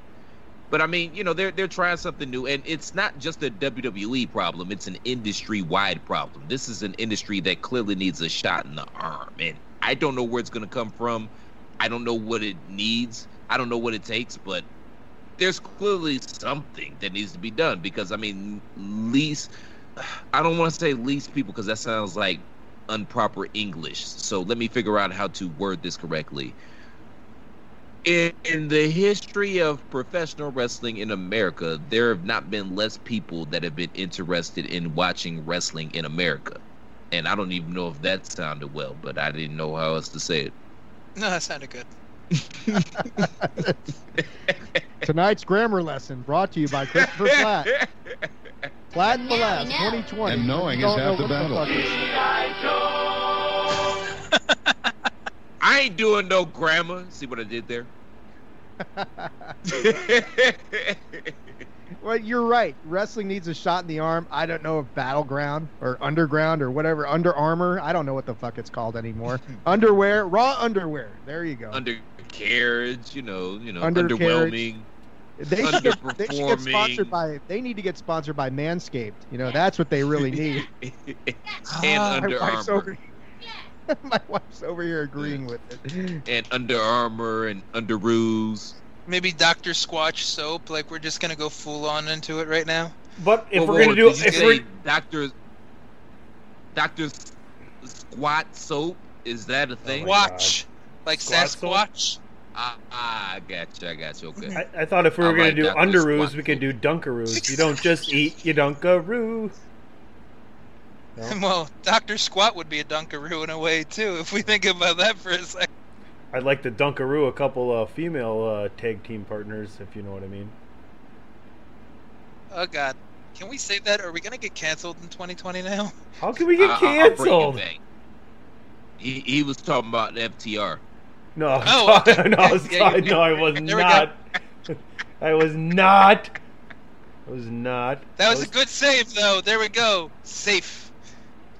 But I mean, you know, they're they're trying something new, and it's not just a WWE problem; it's an industry-wide problem. This is an industry that clearly needs a shot in the arm, and I don't know where it's going to come from. I don't know what it needs. I don't know what it takes, but there's clearly something that needs to be done because I mean, least I don't want to say least people because that sounds like improper English. So let me figure out how to word this correctly. In, in the history of professional wrestling in America, there have not been less people that have been interested in watching wrestling in America. And I don't even know if that sounded well, but I didn't know how else to say it. no, that sounded good. Tonight's grammar lesson brought to you by Christopher Platt. Platt and the Last, 2020. And knowing is half the battle. fuck is- I ain't doing no grammar. See what I did there? Well, you're right. Wrestling needs a shot in the arm. I don't know if Battleground or Underground or whatever, Under Armour. I don't know what the fuck it's called anymore. underwear, Raw underwear. There you go. Undercarriage, you know, you know, Undercarriage. underwhelming. They should, get, they should get sponsored by. They need to get sponsored by Manscaped. You know, that's what they really need. and Ah, Under my wife's Armour. over- my wife's over here agreeing with it. and Under Armour and Underoos. Maybe Dr. Squatch soap. Like we're just gonna go full on into it right now. But if Whoa, we're whoa, gonna do, did you if say we're Doctor Doctor Squat Soap, is that a thing? Watch, like Squat soap? Sasquatch. Ah, ah, I got you. I got you. Okay. I, I thought if we were I gonna like do Dr. underoos, Squat we could do dunkaroos. You don't just eat, you dunkaroo. No? Well, Dr. Squat would be a Dunkaroo in a way too, if we think about that for a second. I'd like to dunkaroo a couple of female uh, tag team partners, if you know what I mean. Oh God, can we say that? Are we gonna get canceled in 2020 now? How can we get I- I'll bring it canceled? back. He, he was talking about FTR. No, I was Oh, talking- okay. no, I was Yeah, talking- no, I was there we go. not. I was not. I was not. That I was a good save, though. There we go. Safe.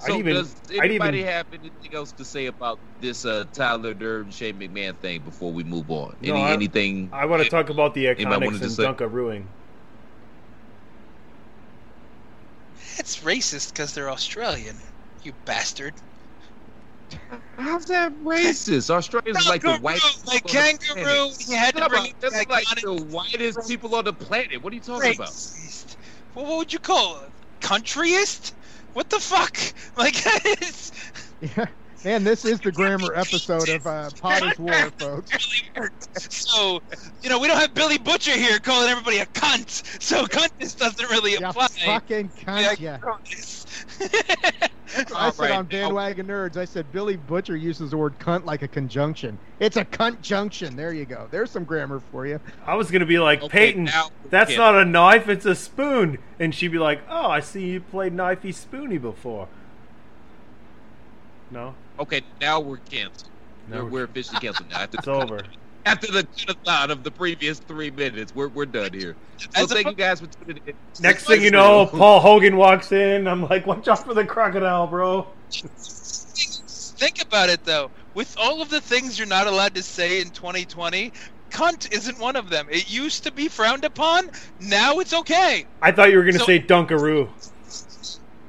I'd So even- does I'd anybody even- have anything else to say about this uh, Tyler Durden, Shane McMahon thing before we move on? No, Any I- anything? I want to talk about the Anybody IIconics wanted to and say? dunkarooing. It's racist because they're Australian. You bastard. How's that racist? Australians are like the white. Like people on the kangaroo. planet. He had to bring on, it That's back like on the whitest people on the planet. What are you talking about? Racist. Well, what would you call it? Countryist? What the fuck? Like, it's Yeah. Man, this is the grammar episode of uh, Pod is War, folks. so you know we don't have Billy Butcher here calling everybody a cunt. So cunt just doesn't really You apply. fucking cunt, yeah. I said right, on Bandwagon Nerds, I said Billy Butcher uses the word cunt like a conjunction. It's a cunt junction. There you go. There's some grammar for you. I was gonna be like Okay, Peyton. now- That's yeah. not a knife; it's a spoon. And she'd be like, "Oh, I see you played knifey spoony before." No, Okay, now we're canceled. Now we're, we're- we're officially canceled now. After it's the, over. after the thought of the previous three minutes, we're we're done here. So thank you guys for tuning in. Next thing you know, Paul Hogan walks in. I'm like, "Watch out for the crocodile, bro." Think about it though. With all of the things you're not allowed to say in 2020, cunt isn't one of them. It used to be frowned upon. Now it's okay. I thought you were gonna So- say dunkaroo.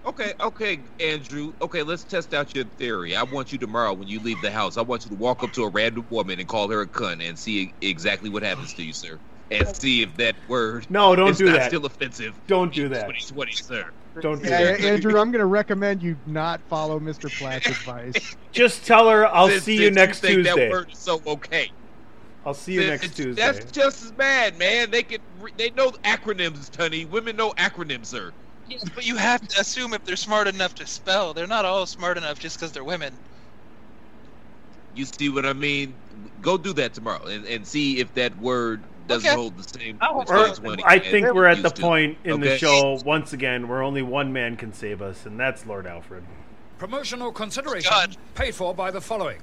Okay, okay, Andrew. Okay, let's test out your theory. I want you tomorrow when you leave the house. I want you to walk up to a random woman and call her a cunt and see exactly what happens to you, sir. And see if that word No, don't is do not that. still offensive. Don't do that. Twenty twenty, sir. Don't do Yeah, that. Andrew, I'm going to recommend you not follow Mr. Platt's advice. Just tell her I'll Since- see you since next think Tuesday. That word is so okay. I'll see you Since- next Tuesday. That's just as bad, man. They can they know acronyms, Tony. Women know acronyms, sir. Yes, but you have to assume if they're smart enough to spell. They're not all smart enough just because they're women. You see what I mean? Go do that tomorrow and, and see if that word doesn't Okay. hold the same. I'll- Or- I think we're at the used to. point in the show once again where only one man can save us, and that's Lord Alfred. Promotional consideration God. paid for by the following.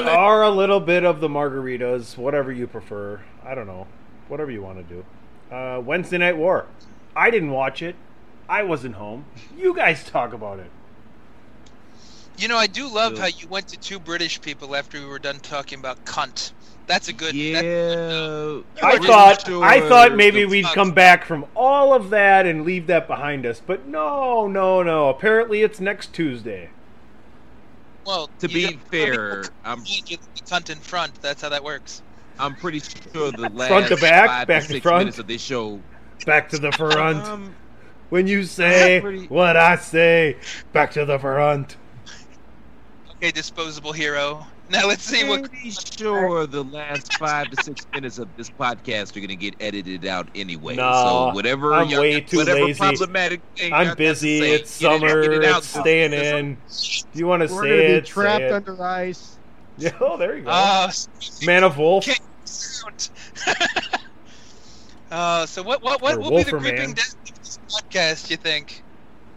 of the. Or a little bit of the margaritas, whatever you prefer. I don't know. Whatever you want to do. Uh, Wednesday Night War. I didn't watch it. I wasn't home. You guys talk about it. You know, I do love Yeah. how you went to two British people after we were done talking about cunt. That's a good. Yeah. that's- I thought sure I thought maybe we'd come back from all of that and leave that behind us, but no, no, no. Apparently, it's next Tuesday. Well, To be fair, I'm you get the cunt in front. That's how that works. I'm pretty sure the last Front to back, five back to to six front. minutes of this show. Back to the front. Um, when you say pretty- what I say, back to the front. Okay, disposable hero. Now let's see what. pretty sure the last five to six minutes of this podcast are gonna get edited out anyway. No, so whatever I'm y'all- way too whatever lazy. problematic thing I'm busy. say, It's get it- summer. it out. It's staying in. Do you want to We're say going to be it? say trapped it. under ice. Yeah, oh, there you go. Uh, Man of Wolf. Okay. uh, so what what what Or will be the Wolferman. creeping death of this podcast? You think?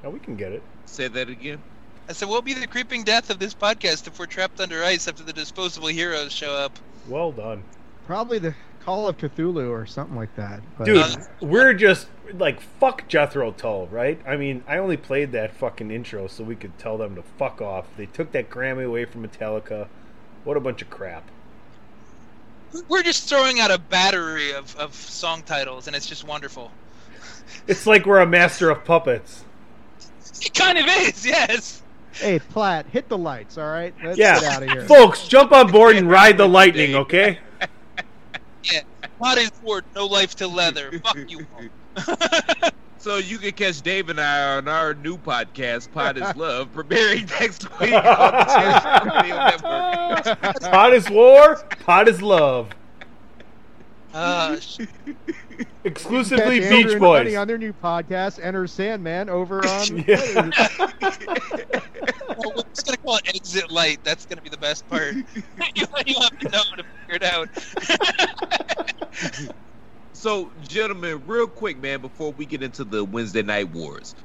Oh, we can get it. Say that again. I said, what will be the creeping death of this podcast if we're trapped under ice after the disposable heroes show up? Well done. Probably the Call of Cthulhu or something like that. But, Dude, we're just like fuck Jethro Tull, right? I mean, I only played that fucking intro so we could tell them to fuck off. They took that Grammy away from Metallica. What a bunch of crap. We're just throwing out a battery of, of song titles, and it's just wonderful. It's like we're a master of puppets. It kind of is, yes. Hey, Platt, hit the lights, all right? Let's yeah, get out of here. folks, jump on board and ride the lightning, okay? Yeah. Pot is Ford, no life to leather. Fuck you. So you can catch Dave and I on our new podcast, Pod is Love, premiering next week on the Chairshot Pot is war, pot is love. Uh, sh- Exclusively Beach and Boys. On their new podcast, Enter Sandman, over on. Yeah. well, we're just gonna call it Exit Light. That's gonna be the best part. you, you have to know to figure it out. So, gentlemen, real quick, man, before we get into the Wednesday Night Wars,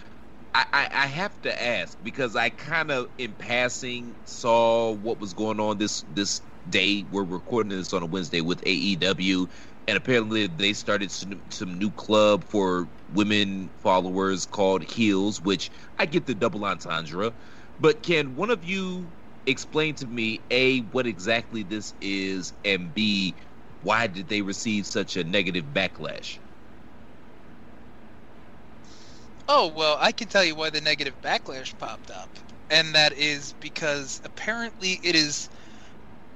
I, I, I have to ask because I kind of, in passing, saw what was going on this this day. We're recording this on a Wednesday with AEW, and apparently they started some, some new club for women followers called Heels, which I get the double entendre. But can one of you explain to me a what exactly this is, and b why did they receive such a negative backlash? Oh, well, I can tell you why the negative backlash popped up. And that is because apparently it is.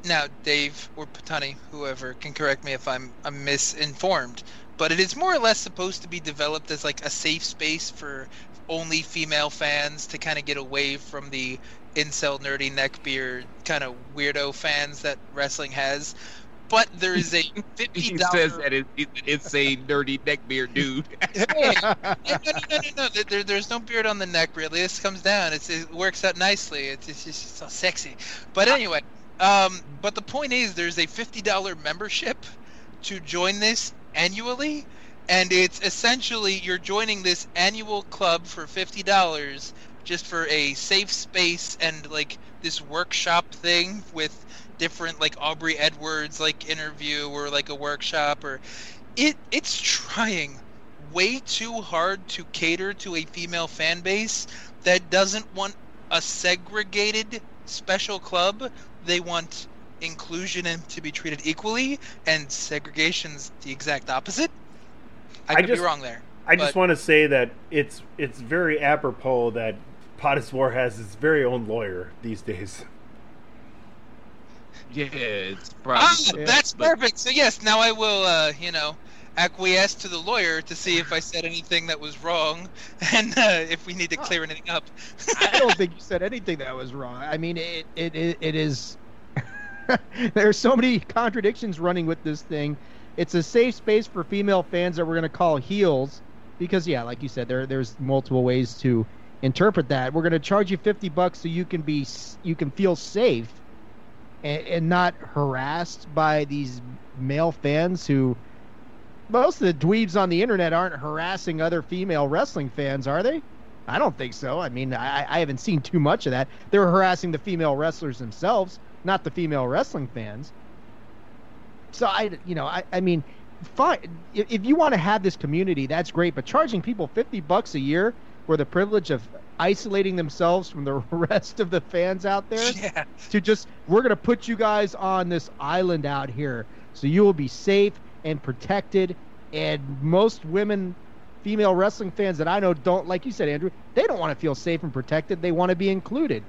Now, Dave or Patani, whoever, can correct me if I'm, I'm misinformed, but it is more or less supposed to be developed as like a safe space for only female fans to kind of get away from the incel nerdy neckbeard kind of weirdo fans that wrestling has. But there is a fifty He says that it, it, it's a nerdy neckbeard dude. Hey, no, no, no, no, no. There- There, there's no beard on the neck, really. This comes down. It's, it works out nicely. It's, it's just so sexy. But anyway, um, but the point is, there's a fifty dollar membership to join this annually, and it's essentially you're joining this annual club for fifty dollars just for a safe space and like this workshop thing with different like Aubrey Edwards like interview or like a workshop or it it's trying way too hard to cater to a female fan base that doesn't want a segregated special club. They want inclusion and to be treated equally, and segregation's the exact opposite. I could just, be wrong there. I just want to say that it's it's very apropos that Pod is War has his very own lawyer these days. Yeah, it's Ah, probably. that's but- perfect. So yes, now I will, uh, you know, acquiesce to the lawyer to see if I said anything that was wrong, and uh, if we need to clear anything up. I don't think you said anything that was wrong. I mean, it it it, it is. There's so many contradictions running with this thing. It's a safe space for female fans that we're going to call heels, because yeah, like you said, there there's multiple ways to interpret that. We're going to charge you fifty bucks so you can be you can feel safe, and, and not harassed by these male fans who. Most of the dweebs on the internet aren't harassing other female wrestling fans, are they? I don't think so. I mean, I, I haven't seen too much of that. They're harassing the female wrestlers themselves, not the female wrestling fans. So I, you know, I, I mean, fine. If, if you want to have this community, that's great. But charging people fifty bucks a year for the privilege of isolating themselves from the rest of the fans out there, Yeah. to just we're gonna put you guys on this island out here, so you will be safe and protected. And most women, female wrestling fans that I know don't, like you said, Andrew, they don't want to feel safe and protected. They want to be included.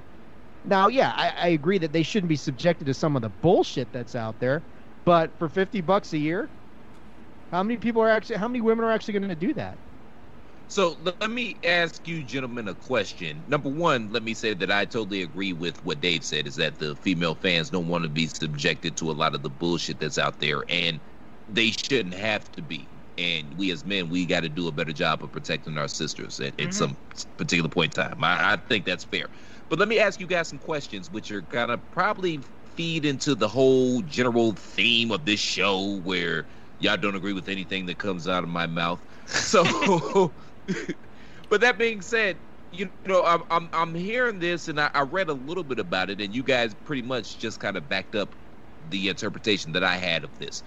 Now, yeah, I, I agree that they shouldn't be subjected to some of the bullshit that's out there, but for fifty bucks a year, how many people are actually, how many women are actually going to do that? So let me ask you gentlemen a question. Number one, let me say that I totally agree with what Dave said is that the female fans don't want to be subjected to a lot of the bullshit that's out there and they shouldn't have to be. And we as men, we got to do a better job of protecting our sisters at, at mm-hmm. some particular point in time. I, I think that's fair. But let me ask you guys some questions, which are gonna probably feed into the whole general theme of this show, where y'all don't agree with anything that comes out of my mouth. So, but that being said, you know, I'm I'm, I'm hearing this, and I, I read a little bit about it, and you guys pretty much just kind of backed up the interpretation that I had of this.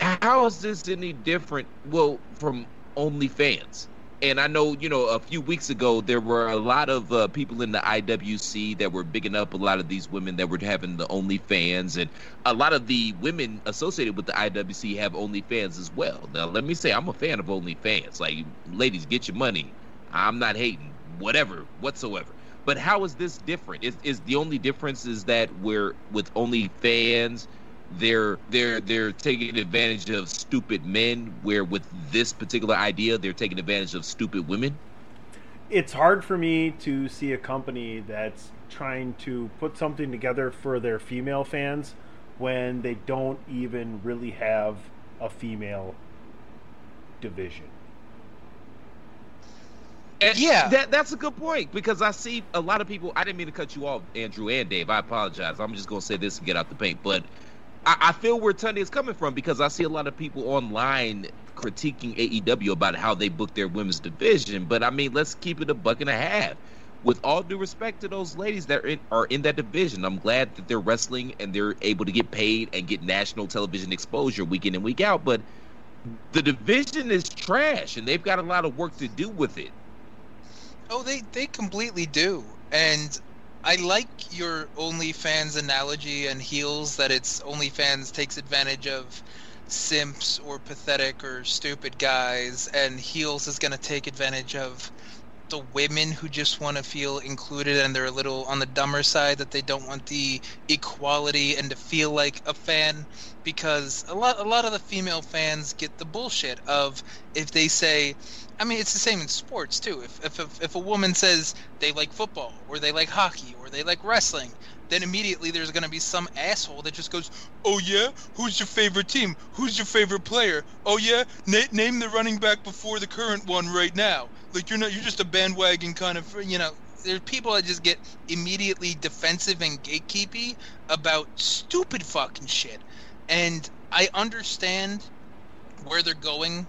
How is this any different? Well, from OnlyFans. And I know, you know, a few weeks ago there were a lot of uh, people in the IWC that were bigging up a lot of these women that were having the OnlyFans, and a lot of the women associated with the IWC have OnlyFans as well. Now, let me say, I'm a fan of OnlyFans. Like, ladies, get your money. I'm not hating, whatever, whatsoever. But how is this different? Is is the only difference is that we're with OnlyFans? They're they're they're taking advantage of stupid men where with this particular idea they're taking advantage of stupid women It's hard for me to see a company that's trying to put something together for their female fans when they don't even really have a female division. And Yeah. that that's a good point because I see a lot of people. I didn't mean to cut you off, Andrew and Dave. I apologize. I'm just gonna say this and get out the paint, but I, I feel where Tunney is coming from because I see a lot of people online critiquing AEW about how they book their women's division. But I mean, let's keep it a buck and a half. With all due respect to those ladies that are in, are in that division, I'm glad that they're wrestling and they're able to get paid and get national television exposure week in and week out. But the division is trash, and they've got a lot of work to do with it. Oh, they they completely do, and I like your OnlyFans analogy and heels that it's OnlyFans takes advantage of simps or pathetic or stupid guys, and heels is going to take advantage of the women who just want to feel included and they're a little on the dumber side that they don't want the equality and to feel like a fan because a lot a lot of the female fans get the bullshit of if they say I mean it's the same in sports too. If if if, if a woman says they like football or they like hockey or they like wrestling then immediately there's going to be some asshole that just goes, "Oh yeah, who's your favorite team? Who's your favorite player? Oh yeah, Na- name the running back before the current one right now." Like you're not, you're just a bandwagon kind of, you know. There's people that just get immediately defensive and gatekeepy about stupid fucking shit, and I understand where they're going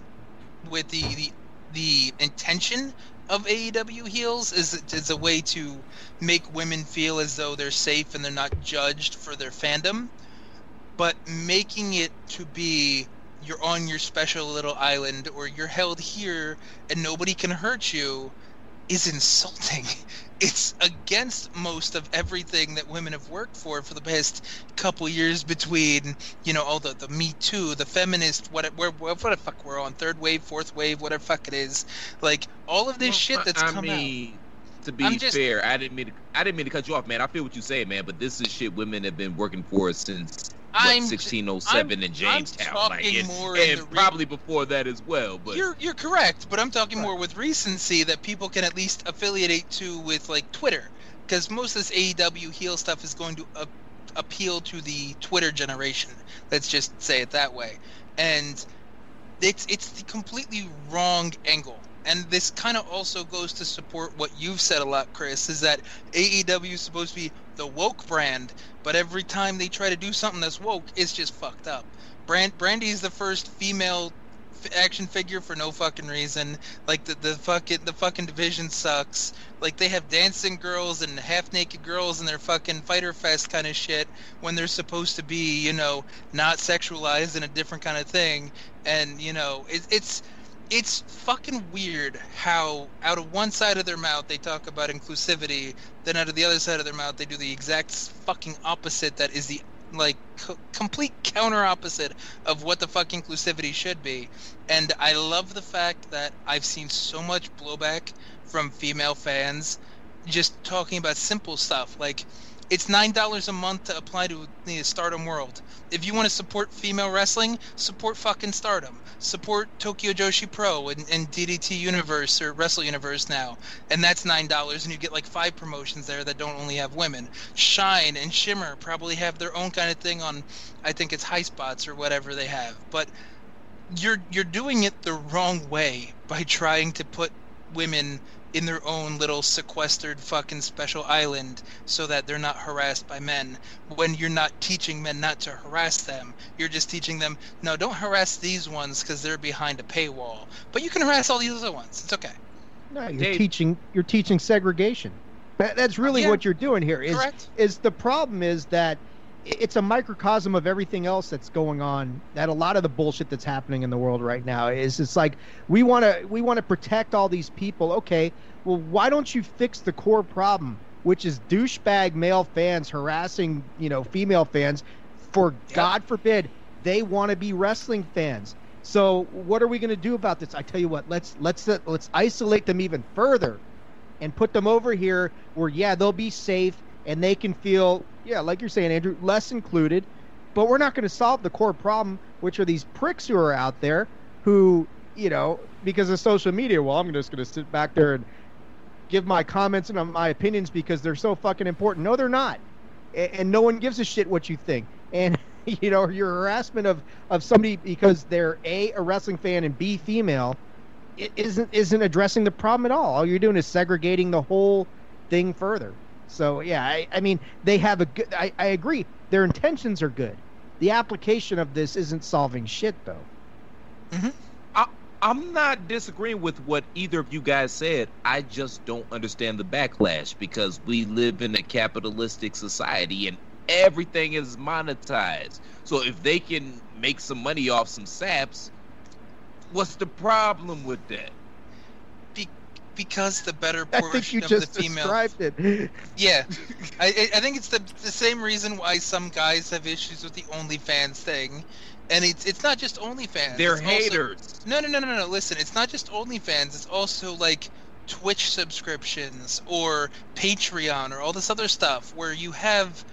with the the, the intention of AEW heels? Is is a way to make women feel as though they're safe and they're not judged for their fandom, but making it to be you're on your special little island or you're held here and nobody can hurt you is insulting. It's against most of everything that women have worked for for the past couple years between, you know, all the, the Me Too, the feminist, what, where, what the fuck we're on, third wave, fourth wave, whatever fuck it is. Like, all of this shit that's I come mean, to be just- fair, I didn't mean to, I didn't mean to cut you off, man. I feel what you say, man. But this is shit women have been working for since I'm- 1607 in I'm Jamestown, like, talking and, more and re- probably before that as well. But You're you're correct, but I'm talking more with recency that people can at least affiliate to with like Twitter, because most of this AEW heel stuff is going to uh, appeal to the Twitter generation. Let's just say it that way, and it's it's the completely wrong angle. And this kind of also goes to support what you've said a lot, Chris, is that AEW is supposed to be the woke brand, but every time they try to do something that's woke, it's just fucked up. Brand Brandi's the first female f- action figure for no fucking reason. Like the the fucking the fucking division sucks. Like they have dancing girls and half naked girls in their fucking Fyter Fest kind of shit when they're supposed to be, you know, not sexualized and a different kind of thing. And you know, it, it's it's fucking weird how out of one side of their mouth they talk about inclusivity, then out of the other side of their mouth they do the exact fucking opposite. That is the like co- complete counter opposite of what the fuck inclusivity should be. And I love the fact that I've seen so much blowback from female fans just talking about simple stuff like it's nine dollars a month to apply to the Stardom World. If you want to support female wrestling, support fucking Stardom. Support Tokyo Joshi Pro and, and DDT Universe or Wrestle Universe now, and that's nine dollars, and you get like five promotions there that don't only have women. Shine and Shimmer probably have their own kind of thing on, I think it's Highspots or whatever they have, but you're you're doing it the wrong way by trying to put women in their own little sequestered fucking special island so that they're not harassed by men when you're not teaching men not to harass them you're just teaching them no don't harass these ones because they're behind a paywall but you can harass all these other ones it's okay No, you're Dave- teaching you're teaching segregation. That, that's really Yeah, what you're doing here. Is correct. is the problem is that i- it's a microcosm of everything else that's going on. That a lot of the bullshit that's happening in the world right now is it's like we want to we want to protect all these people. Okay, well why don't you fix the core problem, which is douchebag male fans harassing you know female fans for God forbid they want to be wrestling fans. So what are we going to do about this? I tell you what, let's let's uh, let's isolate them even further, and put them over here where yeah they'll be safe and they can feel yeah like you're saying Andrew less included, but we're not going to solve the core problem, which are these pricks who are out there who you know because of social media. Well, I'm just going to sit back there and give my comments and my opinions because they're so fucking important. No, they're not, and no one gives a shit what you think. And you know your harassment of of somebody because they're a a wrestling fan and b female it isn't isn't addressing the problem at all. All you're doing is segregating the whole thing further. So yeah, I, I mean they have a good. I, I agree. Their intentions are good. The application of this isn't solving shit though. Mm-hmm. I, I'm not disagreeing with what either of you guys said. I just don't understand the backlash because we live in a capitalistic society and everything is monetized. So if they can make some money off some saps, what's the problem with that? Be- because the better I portion think you of just the female described it. Yeah, I, I- I think it's the the same reason why some guys have issues with the OnlyFans thing, and it's it's not just OnlyFans. They're it's also- haters. no, no, no, no, no. Listen, it's not just OnlyFans. It's also like Twitch subscriptions or Patreon or all this other stuff where you have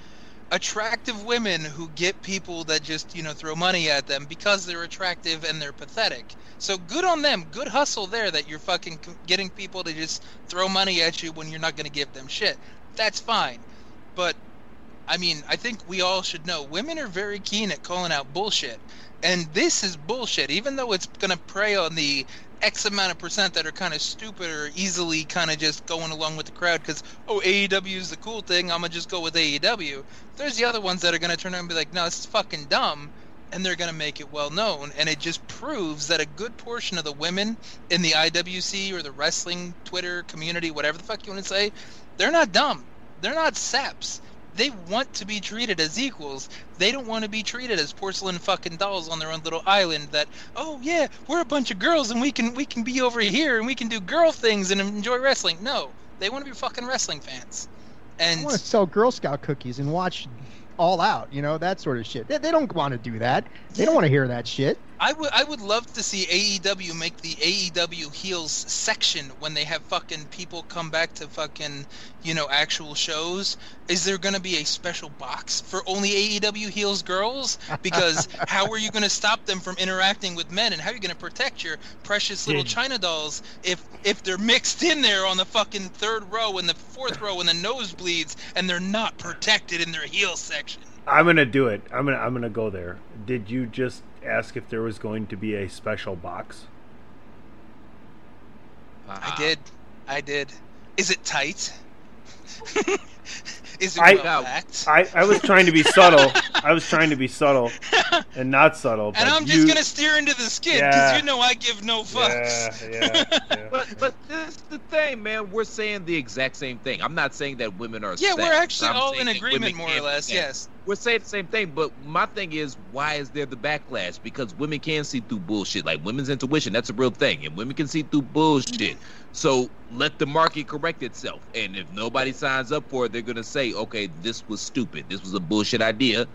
attractive women who get people that just you know throw money at them because they're attractive and they're pathetic. So good on them. Good hustle there that you're fucking getting people to just throw money at you when you're not going to give them shit. That's fine. But I mean, I think we all should know women are very keen at calling out bullshit. And this is bullshit, even though it's going to prey on the X amount of percent that are kind of stupid or easily kind of just going along with the crowd because, oh, AEW is the cool thing, I'm going to just go with AEW. There's the other ones that are going to turn around and be like, no, this is fucking dumb. and they're going to make it well known. And it just proves that a good portion of the women in the IWC or the wrestling Twitter community, whatever the fuck you want to say, they're not dumb. They're not saps. They want to be treated as equals. They don't want to be treated as porcelain fucking dolls on their own little island. That oh yeah, we're a bunch of girls and we can we can be over here and we can do girl things and enjoy wrestling. No, they want to be fucking wrestling fans. And I want to sell Girl Scout cookies and watch All Out, you know, that sort of shit. They, they don't want to do that. They don't want to hear that shit. I would I would love to see AEW make the AEW heels section when they have fucking people come back to fucking you know actual shows. Is there going to be a special box for only AEW heels girls? Because how are you going to stop them from interacting with men, and how are you going to protect your precious little Did- China dolls if if they're mixed in there on the fucking third row and the fourth row and the nosebleeds, and they're not protected in their heel section? I'm gonna do it. I'm gonna I'm gonna go there. Did you just ask if there was going to be a special box? I uh, did. I did. Is it tight? Is it I, well packed? I I was trying to be subtle. I was trying to be subtle and not subtle. And but I'm just you- gonna steer into the skin because Yeah. you know I give no fucks. Yeah, yeah, But but this is the thing, man. We're saying the exact same thing. I'm not saying that women are. Yeah, we're actually I'm all in agreement, more or less, sex. yes. We're saying the same thing, but my thing is, why is there the backlash? Because women can see through bullshit. Like women's intuition, that's a real thing, and women can see through bullshit. So let the market correct itself. And if nobody signs up for it, they're gonna say, okay, this was stupid. This was a bullshit idea,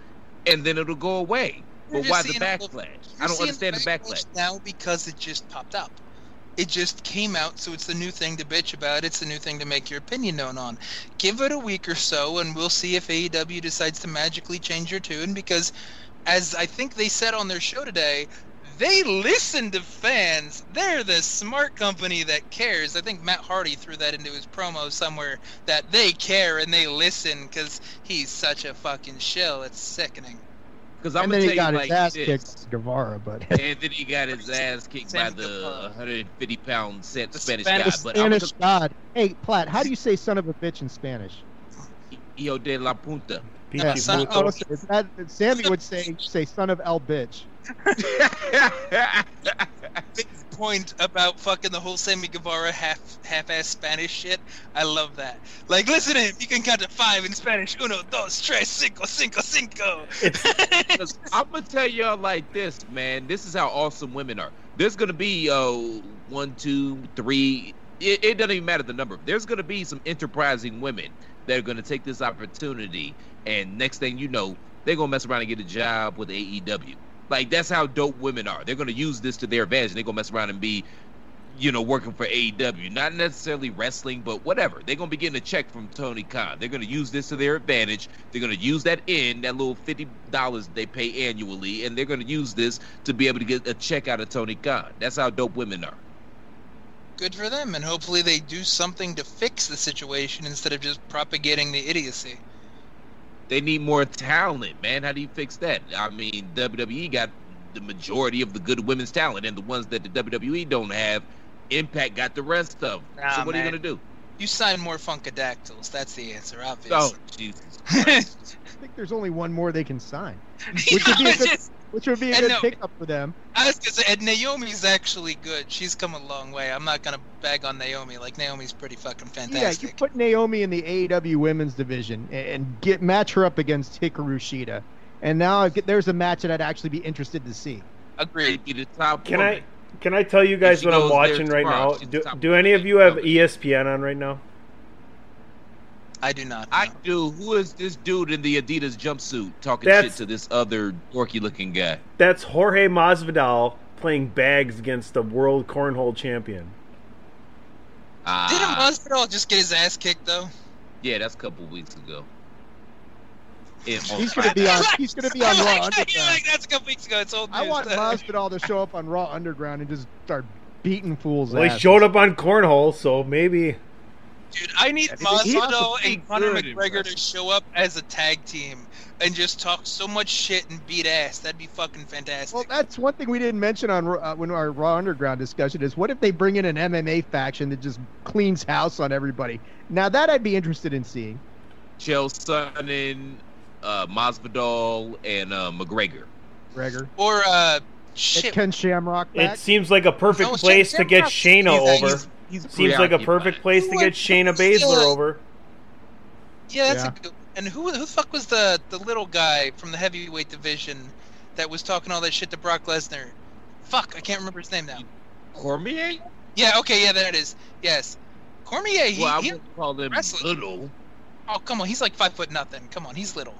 and then it'll go away. But why the backlash? I don't understand the backlash. now because it just popped up. It just came out, so it's the new thing to bitch about. It's the new thing to make your opinion known on. Give it a week or so, and we'll see if AEW decides to magically change your tune. Because, as I think they said on their show today, they listen to fans. They're the smart company that cares. I think Matt Hardy threw that into his promo somewhere that they care and they listen because he's such a fucking shill. It's sickening. Because I'm and gonna then he tell got you his like ass this. kicked by Guevara, but and then he got his ass kicked by the 150 pound set Spanish, the guy. But I'm Spanish god. Hey, Platt, how do you say "son of a bitch" in Spanish? Hijo de la punta. Yeah, son, oh, so that, Sammy would say say "son of L bitch." big point about fucking the whole Sammy Guevara half half-ass Spanish shit. I love that. Like, listen to him. You can count to five in Spanish. Uno, dos, tres, cinco, cinco, cinco. I'm gonna tell y'all like this, man. This is how awesome women are. There's gonna be uh one, two, three. It, it doesn't even matter the number. There's gonna be some enterprising women that are gonna take this opportunity, and next thing you know, they're gonna mess around and get a job with AEW. Like that's how dope women are. They're gonna use this to their advantage. and They're gonna mess around and be, you know, working for AEW. Not necessarily wrestling, but whatever. They're gonna be getting a check from Tony Khan. They're gonna use this to their advantage. They're gonna use that in that little fifty dollars they pay annually, and they're gonna use this to be able to get a check out of Tony Khan. That's how dope women are. Good for them, and hopefully they do something to fix the situation instead of just propagating the idiocy. They need more talent, man. How do you fix that? I mean, WWE got the majority of the good women's talent, and the ones that the WWE don't have, Impact got the rest of. 'em. Nah, so what are you gonna do? You sign more Funkadactyls. That's the answer, obviously. Oh, obviously. Jesus. I think there's only one more they can sign, which would be a good, which would be a And good no- pickup for them. I was gonna say, and Naomi's actually good. She's come a long way. I'm not gonna bag on Naomi. Like Naomi's pretty fucking fantastic. Yeah, you put Naomi in the AEW women's division and, and get match her up against Hikaru Shida, and now I get, there's a match that I'd actually be interested to see. Agreed. Be the top Can woman. I can I tell you guys what I'm watching right now? Do, do any of you have ESPN on right now? I do not. I do. Who is this dude in the Adidas jumpsuit talking That's- shit to this other dorky looking guy? That's Jorge Masvidal playing bags against the world cornhole champion. Ah, Didn't Masvidal just get his ass kicked though? yeah, that's a couple weeks ago. In- He's gonna be on. He's gonna be on Raw. Underground. Like, that's a couple weeks ago. It's old news. I want Masvidal to show up on Raw Underground and just start beating fools. Well, he showed up on cornhole, so maybe. Dude, I need Yeah, he's Masvidal supposed to be and Conor McGregor to show up as a tag team and just talk so much shit and beat ass. That'd be fucking fantastic. Well, that's one thing we didn't mention on uh, when our Raw Underground discussion is what if they bring in an MMA faction that just cleans house on everybody? Now that I'd be interested in seeing. Chael Sonnen, uh, Masvidal, and uh, McGregor. Gregor. Or uh, shit. Ken Shamrock back. It seems like a perfect No, place to Shem- get Shamrock- Shayna he's- over. He's- he's seems like a perfect place to get Shayna Baszler over. Yeah, that's Yeah. a good. And who who the fuck was the the little guy from the heavyweight division that was talking all that shit to Brock Lesnar? Fuck, I can't remember his name now. Cormier? Yeah, okay, yeah, there it is. Yes, Cormier. He, well, I he would call him wrestling. little. oh come on, he's like five foot nothing. Come on, he's little.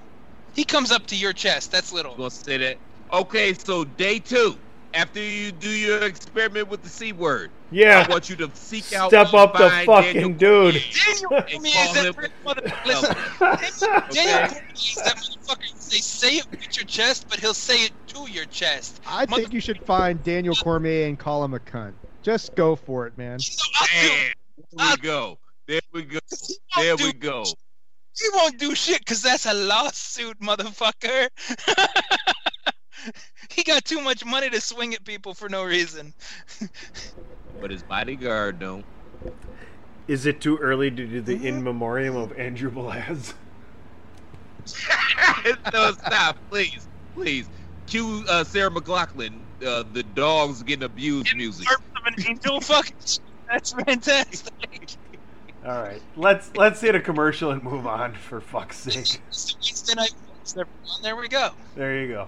He comes up to your chest. That's little. gonna say that. Okay, so day two, after you do your experiment with the c word, Yeah. I want you to seek out. Step up the fucking Daniel dude. Daniel Cormier is that him- pretty mother- Listen, Daniel Cormier is that motherfucker. You say say it with your chest, but he'll say it to your chest. I think you should find Daniel Cormier and call him a cunt. Just go for it, man. Damn. There we go. There we go. There we go. He won't do shit because that's a lawsuit, motherfucker. he got too much money to swing at people for no reason. But his bodyguard don't. Is it too early to do the in memoriam of Andrew Belaz? no, stop, please, please. Cue uh, Sarah McLachlan, uh, the dogs getting abused music. Arms of an angel, fuck. That's fantastic. All right, let's let's hit a commercial and move on. For fuck's sake, It's the Wednesday night Wings, everyone. There we go. there you go.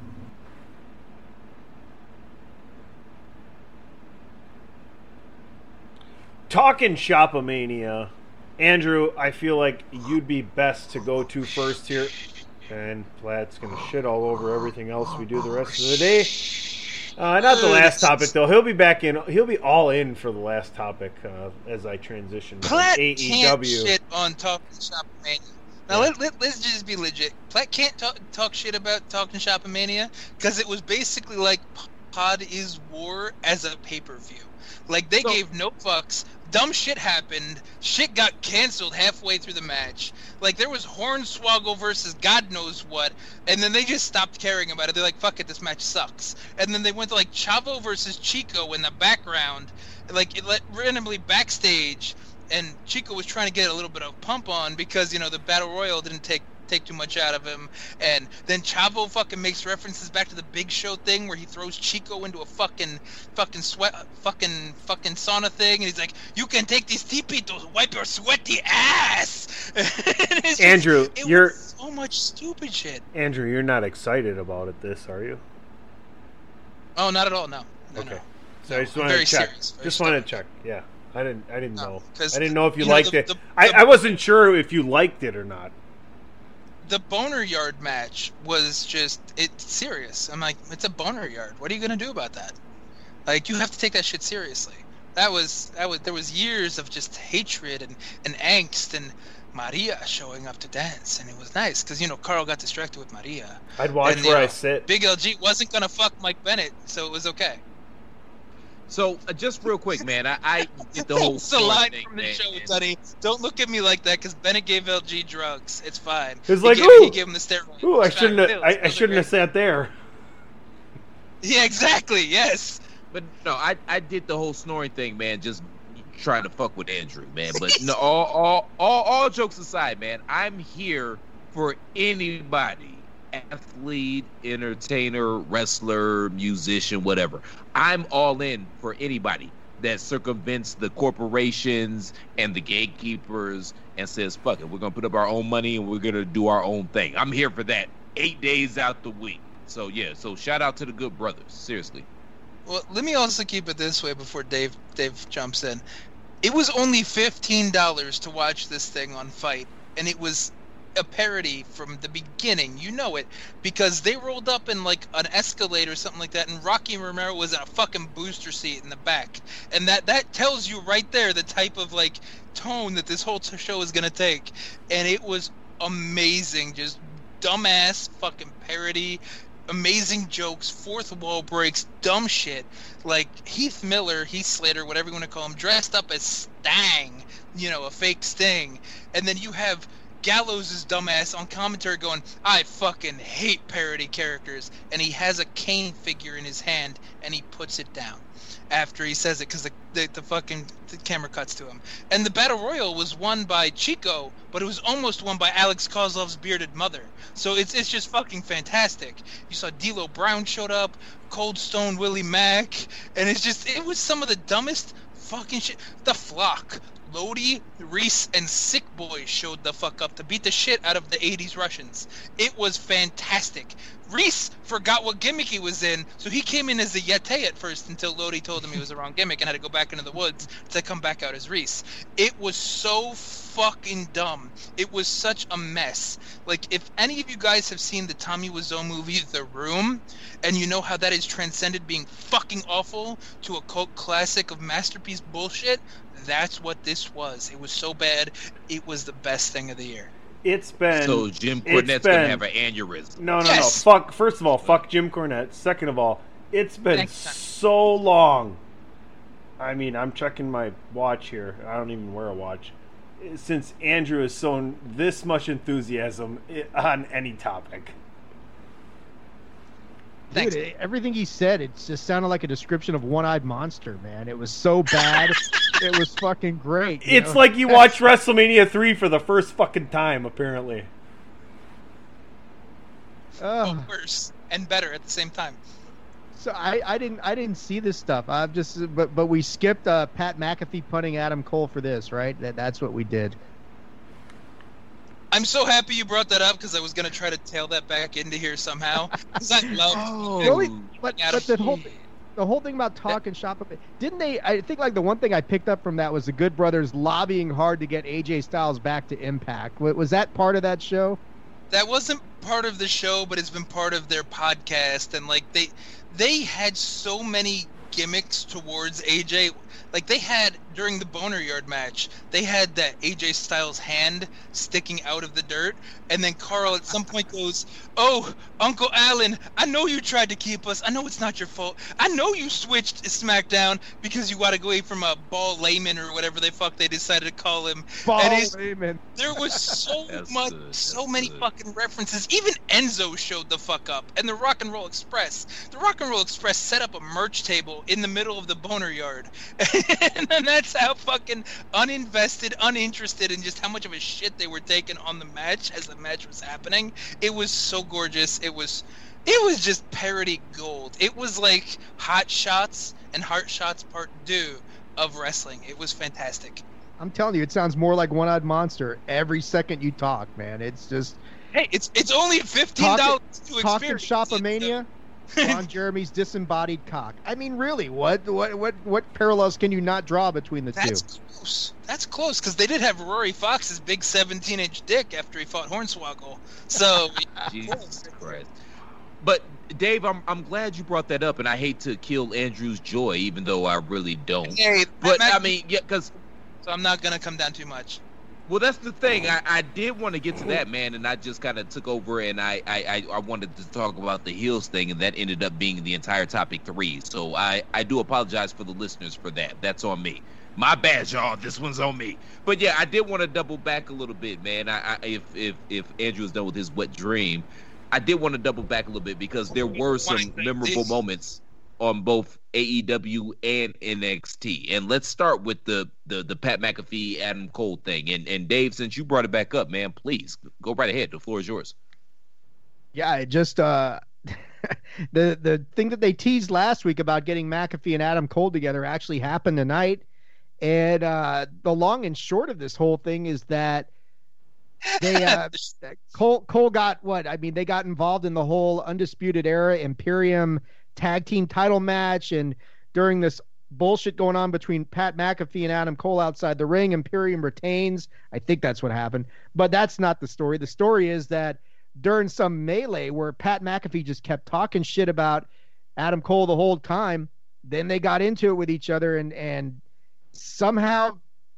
Talking Shopomania, Andrew, I feel like you'd be best to go to first here. And Platt's gonna shit all over everything else we do the rest of the day. Uh, not the last topic though. He'll be back in. He'll be all in for the last topic uh, as I transition Platt can't shit on talking shop mania. Now let, let, let's just be legit. Platt can't talk, talk shit about talking shop mania because it was basically like Pod is War as a pay per view. Like they gave no fucks. Dumb shit happened. Shit got canceled halfway through the match. Like there was Hornswoggle versus God knows what, and then they just stopped caring about it. They're like, "Fuck it, this match sucks." And then they went to like Chavo versus Chico in the background, like it let randomly backstage, and Chico was trying to get a little bit of pump on because you know the battle royal didn't take take too much out of him, and then Chavo fucking makes references back to the Big Show thing where he throws Chico into a fucking fucking sweat fucking fucking sauna thing, and he's like, "You can take this teepee to wipe your sweaty ass." Just- Andrew, you're so much stupid shit. Andrew. You're not excited about it. This are you? Oh, not at all. No. no Okay. No. So I just wanted to check. serious, just wanted to check. Yeah, I didn't. I didn't know. 'cause, I didn't know if you, you know, liked the- it. the- I, I wasn't sure if you liked it or not. The boner yard match was just it's serious. I'm like, it's a boner yard. What are you gonna do about that? Like you have to take that shit seriously. That was that was there was years of just hatred and, and angst and Maria showing up to dance and it was nice because you know Carl got distracted with Maria. I'd watch And, where I sit. Big LG wasn't gonna fuck Mike Bennett, so it was okay. So uh, just real quick, man, I, I did the whole That's the line thing, from the man. show, Sonny. Don't look at me like that because Bennett gave LG drugs. It's fine. It's like, gave, ooh, he gave him the steroid. ooh, I shouldn't. Have. I, I shouldn't have sat there. Yeah, exactly. Yes. But no, I I did the whole snoring thing, man. Just trying to fuck with Andrew, man. But no, all all all, all jokes aside, man, I'm here for anybody, athlete, entertainer, wrestler, musician, whatever. I'm all in for anybody that circumvents the corporations and the gatekeepers and says, "Fuck it, we're gonna put up our own money and we're gonna do our own thing." I'm here for that. Eight days out the week. So yeah, so shout out to the good brothers. Seriously. Well, let me also keep it this way before Dave Dave jumps in. It was only fifteen dollars to watch this thing on FITE, and it was a parody from the beginning. You know it because they rolled up in like an Escalade or something like that, and Rocky Romero was in a fucking booster seat in the back, and that that tells you right there the type of like tone that this whole show is gonna take, and it was amazing. Just dumbass fucking parody amazing jokes, fourth wall breaks, dumb shit. Like Heath Miller, Heath Slater, whatever you want to call him, dressed up as Stang, you know, a fake Sting, and then you have Gallows' dumbass on commentary going, I fucking hate parody characters. And he has a cane figure in his hand and he puts it down after he says it because the, the, the fucking the camera cuts to him. And the Battle Royal was won by Chico, but it was almost won by Alex Koslov's bearded mother. So it's, it's just fucking fantastic. You saw D'Lo Brown showed up, Cold Stone Willie Mack, and it's just, it was some of the dumbest fucking shit. The Flock. Lodi, Reese, and Sick Boy showed the fuck up to beat the shit out of the 80s Russians. It was fantastic. Reese forgot what gimmick he was in, so he came in as a Yeti at first until Lodi told him he was the wrong gimmick and had to go back into the woods to come back out as Reese. It was so fucking dumb. It was such a mess. Like, if any of you guys have seen the Tommy Wiseau movie The Room, and you know how that is transcended being fucking awful to a cult classic of masterpiece bullshit, that's what this was. It was so bad, it was the best thing of the year. It's been So Jim it's Cornette's been- gonna have an aneurysm. No, no, Yes. no. Fuck. First of all, fuck Jim Cornette. Second of all, it's been Thanks, Tom. so long. I mean, I'm checking my watch here. I don't even wear a watch. Since Andrew has shown this much enthusiasm on any topic. Thanks. Dude, everything he said, it just sounded like a description of One-Eyed Monster, man. It was so bad. it was fucking great. It's know? like you watch WrestleMania 3 for the first fucking time, apparently. Ugh. Oh, worse and better at the same time. So I, I didn't I didn't see this stuff. I've just but but we skipped uh, Pat McAfee punting Adam Cole for this, right? That that's what we did. I'm so happy you brought that up because I was gonna try to tail that back into here somehow. Because I love. Oh, The but Adam but the whole the whole thing about talk and shop didn't they? I think like the one thing I picked up from that was the Good Brothers lobbying hard to get AJ Styles back to Impact. Was that part of that show? that wasn't part of the show, but it's been part of their podcast. And like they, they had so many gimmicks towards AJ. Like they had during the Boner Yard match, they had that AJ Styles hand sticking out of the dirt, and then Carl at some point goes, "Oh, Uncle Allen, I know you tried to keep us. I know it's not your fault. I know you switched SmackDown because you got to go away from a Ball Layman or whatever they fuck they decided to call him." and he's, Heyman. there was so much, good, so that's many good. fucking references. Even Enzo showed the fuck up, and the Rock and Roll Express. The Rock and Roll Express set up a merch table in the middle of the boner yard, and that's how fucking uninvested, uninterested, and just how much of a shit they were taking on the match as the match was happening. It was so gorgeous. It was, it was just parody gold. It was like Hot Shots and Hot Shots Part Two of wrestling. It was fantastic. I'm telling you, it sounds more like One-Eyed Monster every second you talk, man. It's just Hey, it's it's only fifteen talking, dollars to talking experience. shopomania. Ron Jeremy's disembodied cock. I mean, really, what what what what parallels can you not draw between the That's two? close. That's close because they did have Rory Fox's big seventeen-inch dick after he fought Hornswoggle. So Jesus Christ. But Dave, I'm I'm glad you brought that up, and I hate to kill Andrew's joy, even though I really don't. hey, But Matt- I mean, yeah, because so I'm not gonna come down too much. Well, that's the thing. I, I did want to get to that man, and I just kind of took over, and I, I I wanted to talk about the heels thing, and that ended up being the entire topic three. So I I do apologize for the listeners for that. That's on me. My bad, y'all. This one's on me. But yeah, I did want to double back a little bit, man. I, I if if if Andrew is done with his wet dream, I did want to double back a little bit because there were some memorable moments on both AEW and NXT. And let's start with the the the Pat McAfee Adam Cole thing. And and Dave, since you brought it back up, man, please go right ahead. The floor is yours. Yeah, it just uh the the thing that they teased last week about getting McAfee and Adam Cole together actually happened tonight. And uh the long and short of this whole thing is that they uh Cole Cole got what? I mean, they got involved in the whole Undisputed Era Imperium tag team title match and during this bullshit going on between Pat McAfee and Adam Cole outside the ring, Imperium retains. I think that's what happened. But that's not the story. The story is that during some melee where Pat McAfee just kept talking shit about Adam Cole the whole time, then they got into it with each other and and somehow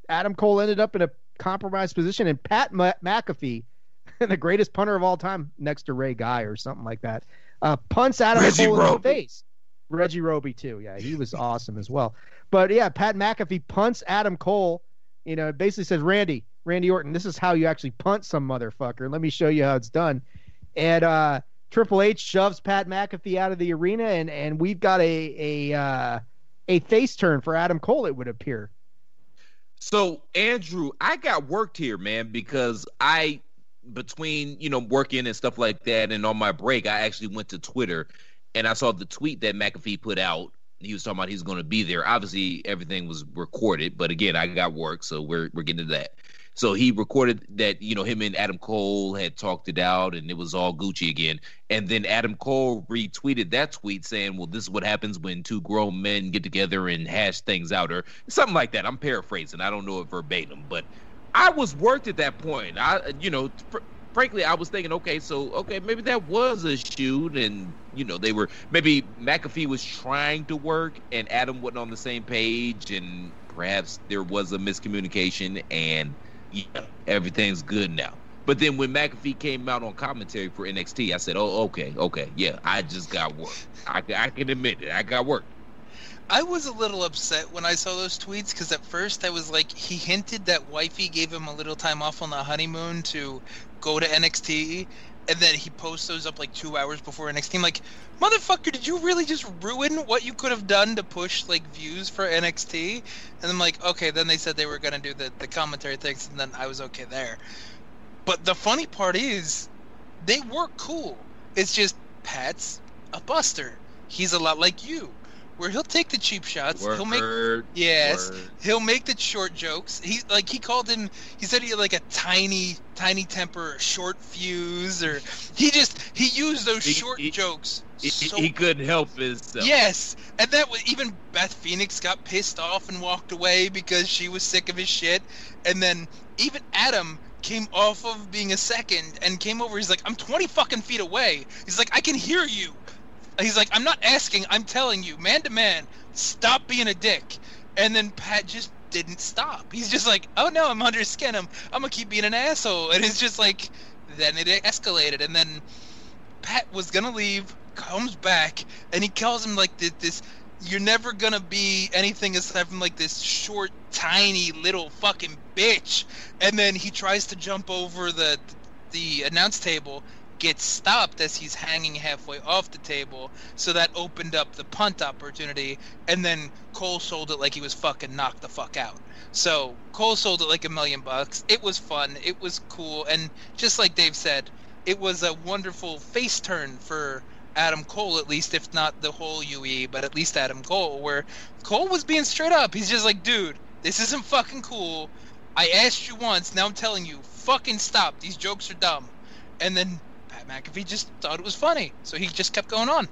Adam Cole ended up in a compromised position and Pat McAfee, the greatest punter of all time next to Ray Guy or something like that. Uh, punts Adam Reggie Cole in the face. Reggie Roby too. Yeah, he was awesome as well. But yeah, Pat McAfee punts Adam Cole. You know, basically says, Randy, Randy Orton, this is how you actually punt some motherfucker. Let me show you how it's done. And uh, Triple H shoves Pat McAfee out of the arena, and and we've got a a uh, a face turn for Adam Cole. It would appear. So Andrew, I got worked here, man, because I between you know working and stuff like that, and on my break, I actually went to Twitter and I saw the tweet that McAfee put out. He was talking about he's going to be there. Obviously, everything was recorded, but again, I got work, so we're we're getting to that. So he recorded that you know him and Adam Cole had talked it out, and it was all Gucci again. And then Adam Cole retweeted that tweet saying, "Well, this is what happens when two grown men get together and hash things out, or something like that." I'm paraphrasing. I don't know it verbatim, but I was worked at that point. I, you know, fr- frankly, I was thinking, okay, so okay, maybe that was a shoot, and you know, they were maybe McAfee was trying to work, and Adam wasn't on the same page, and perhaps there was a miscommunication, and yeah, everything's good now. But then when McAfee came out on commentary for NXT, I said, oh, okay, okay, yeah, I just got work. I, I can admit it, I got work. I was a little upset when I saw those tweets because at first I was like, he hinted that wifey gave him a little time off on the honeymoon to go to NXT, and then he posts those up like two hours before NXT. I'm like, motherfucker, did you really just ruin what you could have done to push like views for NXT? And I'm like, okay. Then they said they were gonna do the the commentary things, and then I was okay there. But the funny part is, they were cool. It's just Pat's a buster. He's a lot like you, where he'll take the cheap shots. He'll make Word, yes, word. he'll make the short jokes. He like he called him. He said he had like a tiny, tiny temper, short fuse, or he just he used those He- short he- jokes. He, so he couldn't help himself. Yes, and that was even Beth Phoenix got pissed off and walked away because she was sick of his shit, and then even Adam came off of being a second and came over. He's like, "I'm 20 fucking feet away." He's like, "I can hear you." He's like, "I'm not asking. I'm telling you, man to man. Stop being a dick." And then Pat just didn't stop. He's just like, "Oh no, I'm under skin. I'm I'm gonna keep being an asshole." And it's just like, then it escalated, and then Pat was gonna leave, comes back, and he calls him like this you're never gonna be anything aside from like this short, tiny little fucking bitch. And then he tries to jump over the the announce table, gets stopped as he's hanging halfway off the table. So that opened up the punt opportunity. And then Cole sold it like he was fucking knocked the fuck out. So Cole sold it like a million bucks. It was fun. It was cool. And just like Dave said, it was a wonderful face turn for Adam Cole, at least, if not the whole UE, but at least Adam Cole, where Cole was being straight up. He's just like, dude, this isn't fucking cool. I asked you once, now I'm telling you, fucking stop. These jokes are dumb. And then Pat McAfee just thought it was funny, so he just kept going on.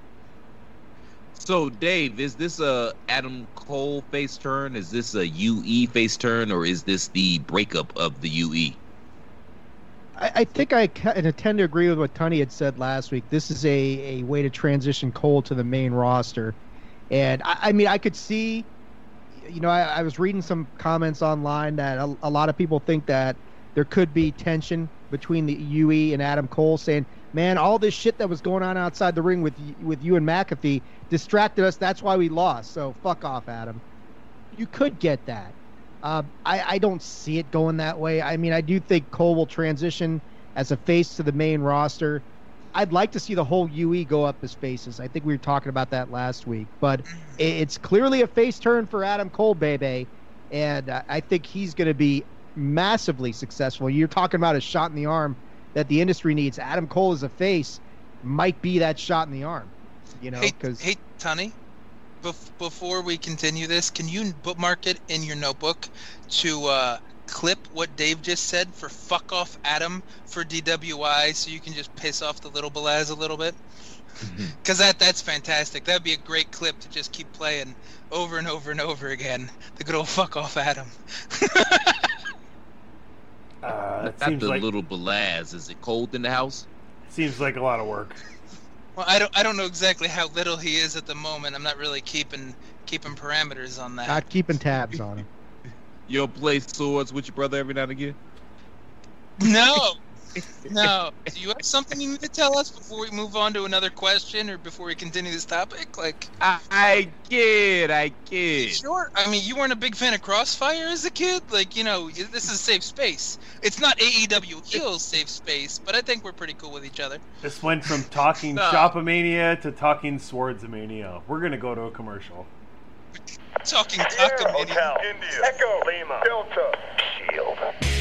So, Dave, is this a Adam Cole face turn? Is this a UE face turn, or is this the breakup of the? UE? I, I think I and I tend to agree with what Tunney had said last week. This is a, a way to transition Cole to the main roster. And I, I mean, I could see, you know, I, I was reading some comments online that a, a lot of people think that there could be tension between the UE and Adam Cole saying, man, all this shit that was going on outside the ring with, with you and McAfee distracted us. That's why we lost. So fuck off, Adam. You could get that. Uh, I, I don't see it going that way. I mean, I do think Cole will transition as a face to the main roster. I'd like to see the whole UE go up as faces. I think we were talking about that last week, but it's clearly a face turn for Adam Cole, baby, and I I think he's going to be massively successful. You're talking about a shot in the arm that the industry needs. Adam Cole as a face might be that shot in the arm, you know, Hey, because hey, Tunney, bef- before we continue this, can you bookmark it in your notebook to uh, clip what Dave just said for fuck off Adam for DWI so you can just piss off the little Belaz a little bit? Because that that's fantastic. That'd be a great clip to just keep playing over and over and over again. The good old fuck off Adam. Uh, it seems the like little Belaz. Is it cold in the house? seems like a lot of work. Well, I don't I don't know exactly how little he is at the moment. I'm not really keeping keeping parameters on that. not keeping tabs on him. You don't play swords with your brother every now and again? No, No. Do you have something you need to tell us before we move on to another question or before we continue this topic? Like, I, I kid, I kid. sure. I mean, you weren't a big fan of Crossfire as a kid. Like, you know, this is a safe space. It's not AEW heels safe space, but I think we're pretty cool with each other. This went from talking uh, No. Shopomania to talking Swordsmania. We're gonna go to a commercial. Talking Takamania. Hotel, India, Echo, Lima, Delta, Shield.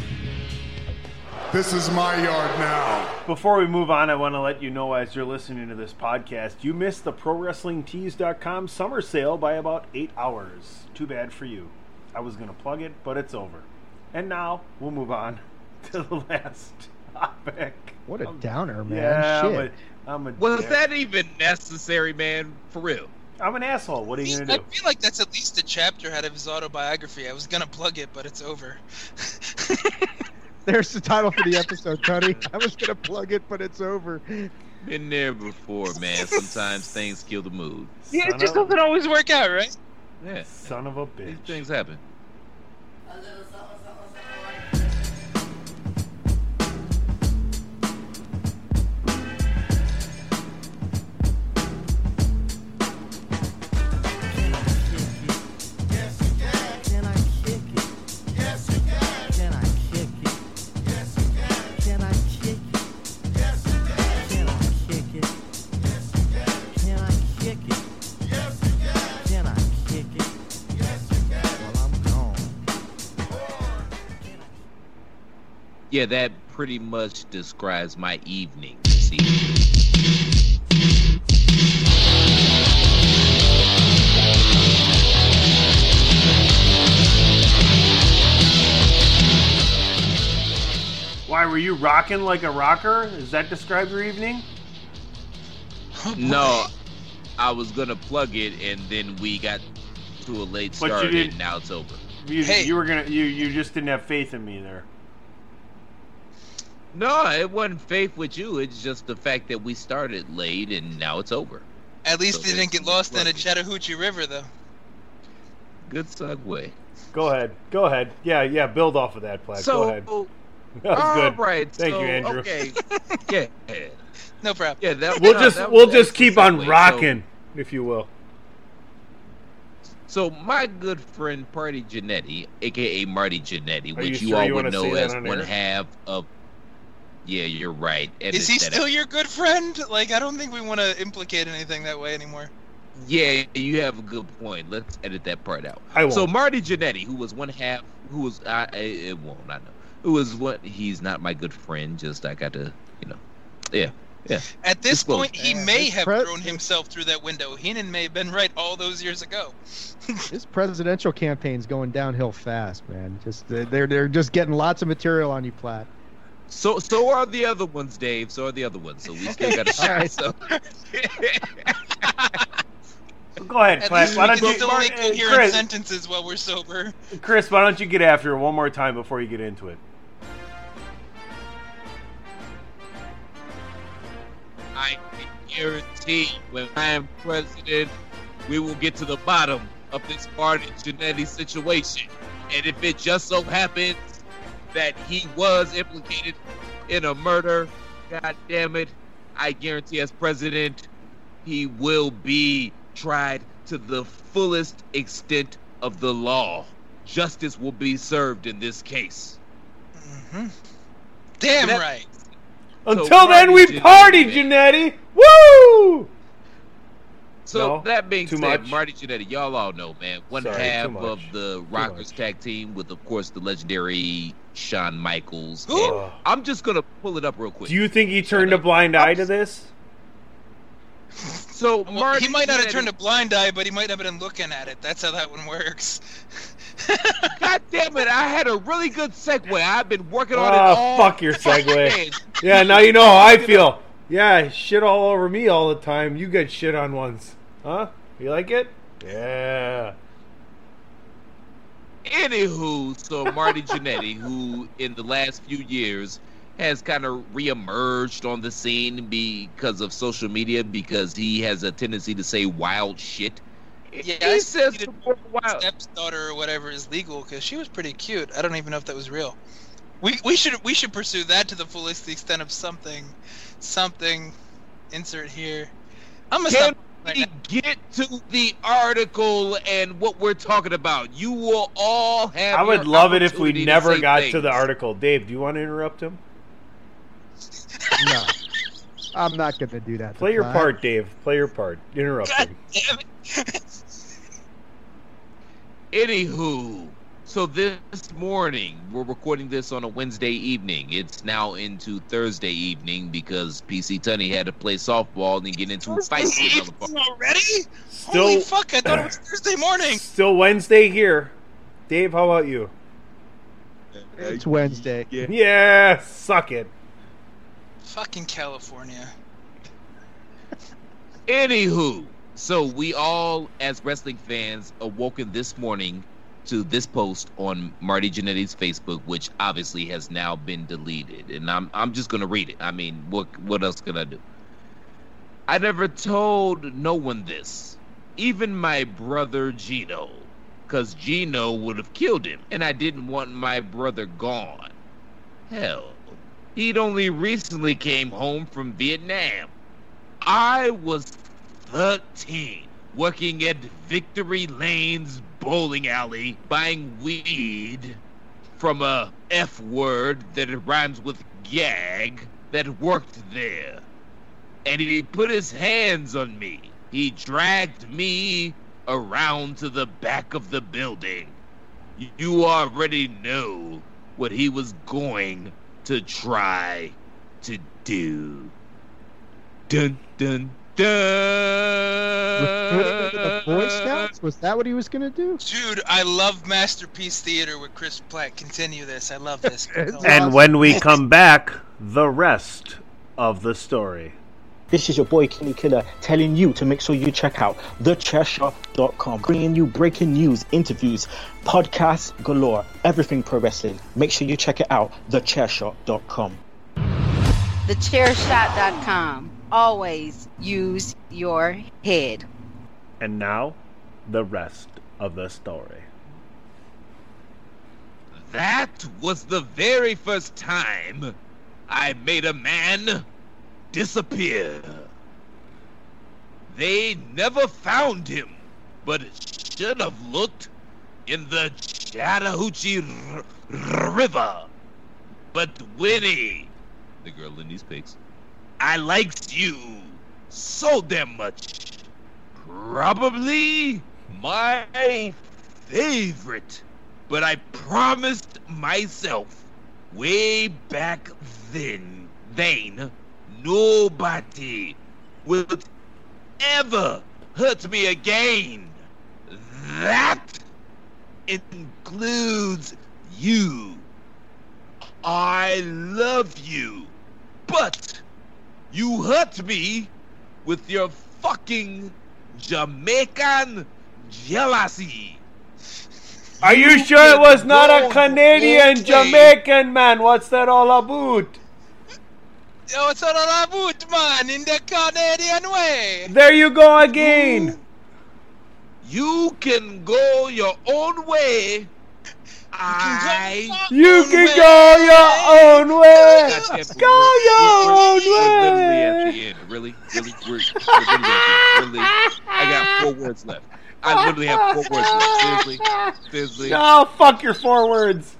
This is my yard now. Before we move on, I want to let you know as you're listening to this podcast, you missed the ProWrestlingTees.com summer sale by about eight hours. Too bad for you. I was going to plug it, but it's over. And now we'll move on to the last topic. What a downer, man. Yeah, I'm a, I'm a Was dick. that even necessary, man? For real? I'm an asshole. What are you going I to do? feel like that's at least a chapter out of his autobiography. I was gonna plug it, but it's over. There's the title for the episode, Tony. I was gonna plug it, but it's over. Been there before, man. Sometimes things kill the mood. Yeah, Son it just of- doesn't always work out, right? Yeah, Son of a bitch. these bitch. things happen. Yeah, that pretty much describes my evening. See? Why were you rocking like a rocker? Does that describe your evening? No, I was gonna plug it, and then we got to a late But you start, didn't- and now it's over. You, Hey. you were gonna. You you just didn't have faith in me there. No, it wasn't faith with you. It's just the fact that we started late, and now it's over. At least So they didn't get it's lost in a. Chattahoochee River, though. Good segue. Go ahead. Go ahead. Yeah, yeah. Build off of that, Platt. So, Go ahead. Oh, that was all good. right, Thank so, you, Andrew. Okay, yeah, No problem. yeah. That, We'll no, just that we'll just keep on segue. rocking, if you will. So, so my good friend Party Jannetty, aka Marty Jannetty, Are you which you, sure all you would know as one air? half of. Yeah, you're right. Is he still out. your good friend? Like, I don't think we want to implicate anything that way anymore. Yeah, you have a good point. Let's edit that part out. I won't. So Marty Jannetty, who was one half, who was I, I it won't I know, who was what? He's not my good friend. Just I got to, you know, yeah, yeah. At this Disclose. point, he Yeah, may have pre- thrown himself through that window. Heenan may have been right all those years ago. This presidential campaign's going downhill fast, man. Just they're they're just getting lots of material on you, Platt. So so are the other ones, Dave. So are the other ones. So we still got a All shot. right. So Go ahead, At Platt. least Why don't can you, still make uh, coherent Chris? sentences while we're sober. Chris, why don't you get after it one more time before you get into it? I can guarantee when I am president, we will get to the bottom of this Marty Jannetty situation. And if it just so happens that he was implicated in a murder, god damn it, I guarantee as president, he will be tried to the fullest extent of the law. Justice will be served in this case. hmm Damn That- right. Until So then, we Jannetty, party, man. Jannetty. Woo! So No? that being Too said, much? Marty Jannetty, y'all all know, man, one Sorry, half of the Rockers tag team with, of course, the legendary Shawn Michaels. Who? And I'm just gonna pull it up real quick. Do you think he turned a blind eye to this? so Well, Marty he might not have turned a blind eye, but he might have been looking at it. That's how that one works. God damn it! I had a really good segue. I've been working on it Oh, all. fuck your fucking segue. Yeah, now you know how I feel. Yeah, shit all over me all the time. You get shit on once. Huh? You like it? Yeah. Anywho, so Marty Jannetty, who in the last few years has kind of reemerged on the scene because of social media, because he has a tendency to say wild shit. Yeah, he I says see some more wild. stepdaughter or whatever is legal because she was pretty cute. I don't even know if that was real. We we should we should pursue that to the fullest extent of something, something. Insert here. I'm gonna Can stop. Right we now. get to the article and what we're talking about? You will all have. I would love it if we opportunity to never got things. to the article. Dave, do you want to interrupt him? No, I'm not going to do that. Play your Todd. part, Dave. Play your part. Interrupt him. Damn it. Anywho, so this morning we're recording this on a Wednesday evening. It's now into Thursday evening because PC Tunney had to play softball and get into a fight with another Evening bar. already? Still, Holy fuck! I thought it was Thursday morning. still Wednesday here. Dave, how about you? It's Wednesday. Yeah, suck it. Fucking California. Anywho, so we all, as wrestling fans, awoken this morning to this post on Marty Jannetty's Facebook, which obviously has now been deleted, and I'm I'm just gonna read it. I mean, what what else can I do? I never told no one this, even my brother Gino, cause Gino would have killed him, and I didn't want my brother gone. Hell, he'd only recently came home from Vietnam. I was 13, working at Victory Lane's bowling alley, buying weed from a F word that rhymes with gag that worked there. And he put his hands on me. He dragged me around to the back of the building. You already know what he was going to try to do. Dun dun the Boy Scouts? Was that what he was going to do? Dude, I love Masterpiece Theater with Chris Platt. Continue this. I love this. It's And when we come back, the rest of the story. This is your boy Kenny Killer telling you to make sure you check out thechairshot.com, bringing you breaking news, interviews, podcasts galore, everything pro wrestling. Make sure you check it out, thechairshot.com. TheChairShot.com. Always use your head. And now, the rest of the story. That was the very first time I made a man disappear. They never found him, but should have looked in the Chattahoochee R- R- River. But Winnie, the girl in these pics, I likes you so damn much. Probably my favorite. But I promised myself way back then, then, nobody will ever hurt me again. That includes you. I love you, but you hurt me with your fucking Jamaican jealousy. Are you sure it was not a Canadian okay. Jamaican man? What's that all about? Yo, it's all about, man, in the Canadian way. There you go again. You can go your own way. I You can go your own way. Goddamn, Go we're- your we're- own we're literally at way. the end. Really, really, we're, we're literally at the end. Really, I got four words left. I literally have four words left. Seriously, seriously. Oh, fuck your four words.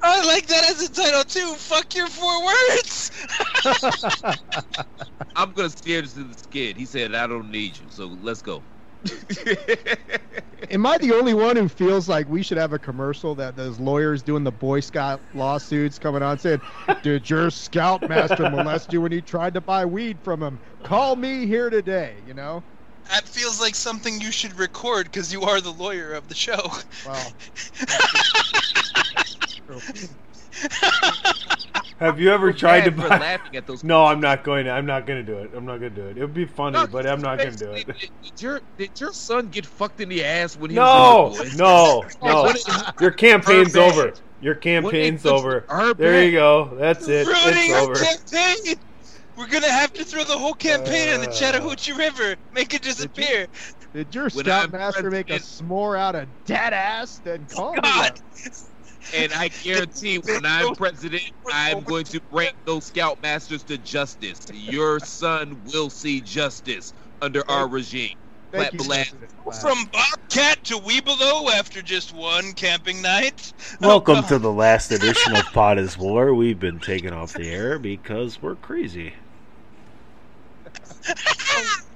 I like that as a title too. Fuck your four words. I'm gonna steer this to the skid. He said, "I don't need you." So let's go. Am I the only one who feels like we should have a commercial that those lawyers doing the Boy Scout lawsuits coming on saying, "Did your scoutmaster molest you when he tried to buy weed from him? Call me here today." You know. That feels like something you should record because you are the lawyer of the show. Well, Have you ever tried to bad buy? laughing at those No, I'm not going to. I'm not going to do it. I'm not going to do it. It would be funny, No, but I'm not going to do it. Did, did your did your son get fucked in the ass when he No, was in the boys? no, no. Your campaign's over. Your campaign's over. There you go. That's it. Ruining It's over. campaign. We're gonna have to throw the whole campaign in the Uh. Chattahoochee River, make it disappear. did your When I'm scoutmaster make a president- s'more out of dead ass? Then call me God. up. And I guarantee when I'm president, I'm going to bring those scoutmasters to justice. Your son will see justice under our regime. Thank Platt you, Balad. Black. From Bobcat to Webelo after just one camping night. Welcome to the last edition of Pod is War. We've been taken off the air because we're crazy.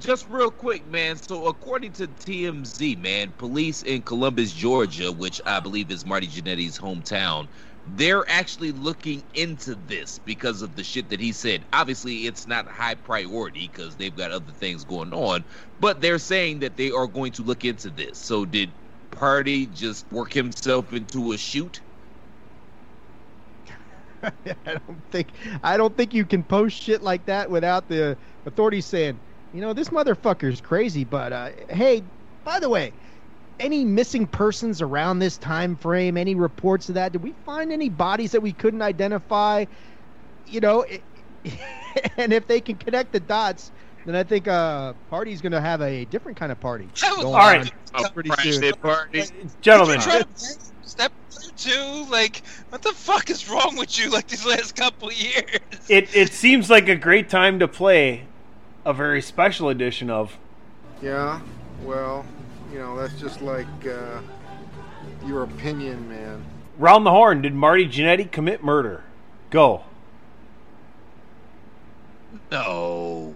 Just real quick, man. So, according to TMZ, man, police in Columbus, Georgia, which I believe is Marty Jannetty's hometown, they're actually looking into this because of the shit that he said. Obviously, it's not high priority because they've got other things going on, but they're saying that they are going to look into this. So, did Party just work himself into a shoot? I don't think I don't think you can post shit like that without the authorities saying, you know, this motherfucker's crazy. But uh, hey, by the way, any missing persons around this time frame? Any reports of that? Did we find any bodies that we couldn't identify? You know, it, and if they can connect the dots, then I think uh, party's going to have a different kind of party. Going All right. on A pretty soon. party. Gentlemen, Try to step two, like what the fuck is wrong with you? Like these last couple years. it, it seems like a great time to play a very special edition of Yeah, well, you know, that's just like uh, your opinion, man. Round the Horn. Did Marty Jannetty commit murder? Go. No.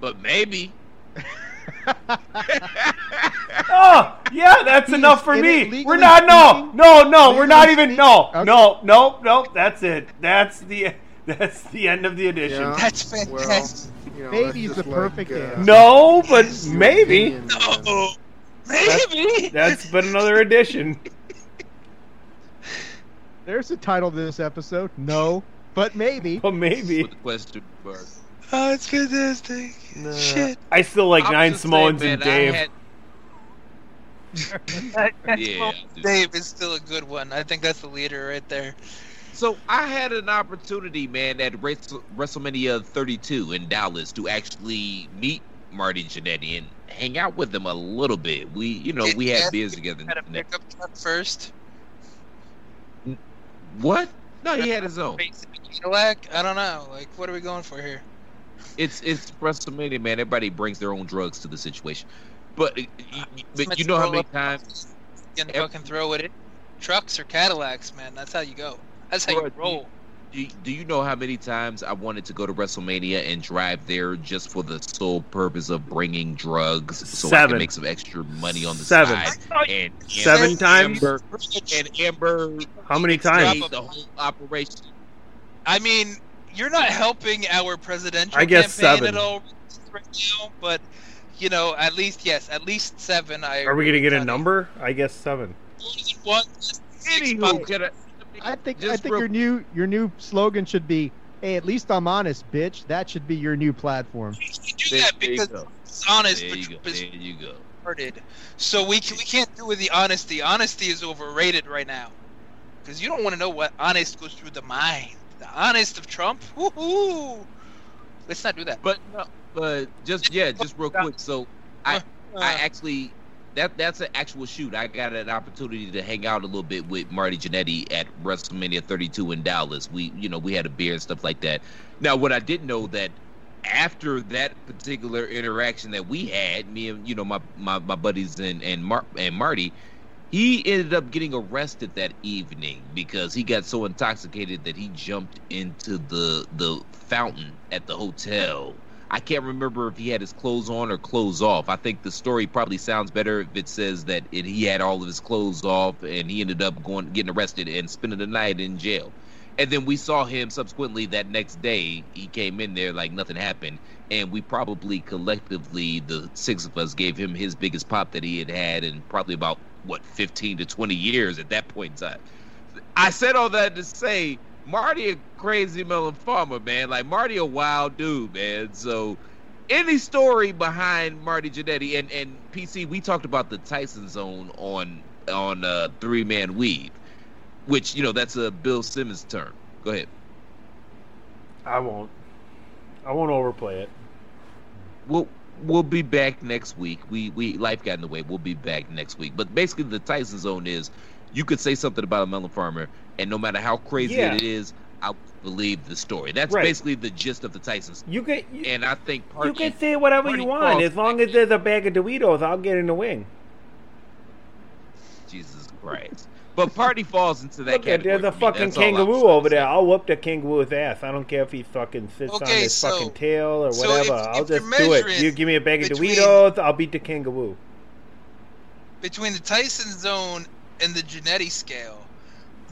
But maybe. Oh, yeah, that's He enough for me. We're not. No, speaking- no, no. We're not even. No, speaking- no, no, no. That's it. That's the. That's the end of the edition. Yeah. That's Well, fantastic. you know, Maybe that's is the just perfect like, uh, answer. No, but maybe. opinion, no, maybe. That's been another edition. There's the title of this episode. No, but maybe. But maybe. With the question mark. Oh, it's fantastic. Shit. I still like I'm Nine just Samoans saying, and Dave. had- yeah. Dave is still a good one. I think that's the leader right there. So I had an opportunity, man, at WrestleMania 32 in Dallas to actually meet Marty Jannetty and hang out with him a little bit. We, you know, we had beers together. Had a pickup truck first. What? No, he had his own. Cadillac. I don't know. Like, what are we going for here? It's it's WrestleMania, man. Everybody brings their own drugs to the situation. But uh, but you know how many times Ev- fucking throw it in. Trucks or Cadillacs, man. That's how you go. That's how Bro, you roll. Do you, do you know how many times I wanted to go to WrestleMania and drive there just for the sole purpose of bringing drugs so I Seven. can make some extra money on the Seven. side? And Seven Amber- times? Amber, and Amber How many times? the whole operation. I mean, you're not helping our presidential I guess campaign seven. at all right now, but you know, at least yes, at least seven. I Are we gonna get a agree with number? I guess seven. Tony. One, Anywho, can I- I think I think real- your new your new slogan should be, "Hey, at least I'm honest, bitch." That should be your new platform. you do There- that there you because go. it's honest, There but you go. Trump is There you go. retarded. So we can, we can't do with the honesty. Honesty is overrated right now because you don't want to know what honest goes through the mind. The honest of Trump. Woohoo! Let's not do that. But no, but just yeah, just real quick. So I Uh, I actually that that's an actual shoot. I got an opportunity to hang out a little bit with Marty Jannetty at WrestleMania 32 in Dallas. We you know we had a beer and stuff like that. Now what I didn't know that after that particular interaction that we had, me and you know my my, my buddies and and Mar- and Marty, he ended up getting arrested that evening because he got so intoxicated that he jumped into the the fountain at the hotel. I can't remember if he had his clothes on or clothes off. I think the story probably sounds better if it says that it, he had all of his clothes off and he ended up going getting arrested and spending the night in jail. And then we saw him subsequently that next day. He came in there like nothing happened, and we probably collectively, the six of us, gave him his biggest pop that he had had in probably about what 15 to 20 years at that point in time. I said all that to say Marty a crazy melon farmer, man. Like Marty a wild dude, man. So any story behind Marty Jannetty and and PC, we talked about the Tyson zone on on uh, three man weave, which you know that's a Bill Simmons term. Go ahead. I won't. I won't overplay it. We'll we'll be back next week. We we life got in the way. We'll be back next week. But basically, the Tyson zone is you could say something about a melon farmer, and no matter how crazy Yeah. it is, I believe the story. That's Right. basically the gist of the Tyson's. You can and I think You can say whatever Party you want Falls- as long as there's a bag of Doritos. I'll get in the wing. Jesus Christ. But Party falls into that Look at category. there's a for me. fucking That's all I'm kangaroo over there. I'll whoop the kangaroo's ass. I don't care if he fucking sits on his so- fucking tail or so whatever. if- I'll if just do it. You give me a bag of between- Doritos, I'll beat the kangaroo. between the Tyson zone and the Jannetty scale,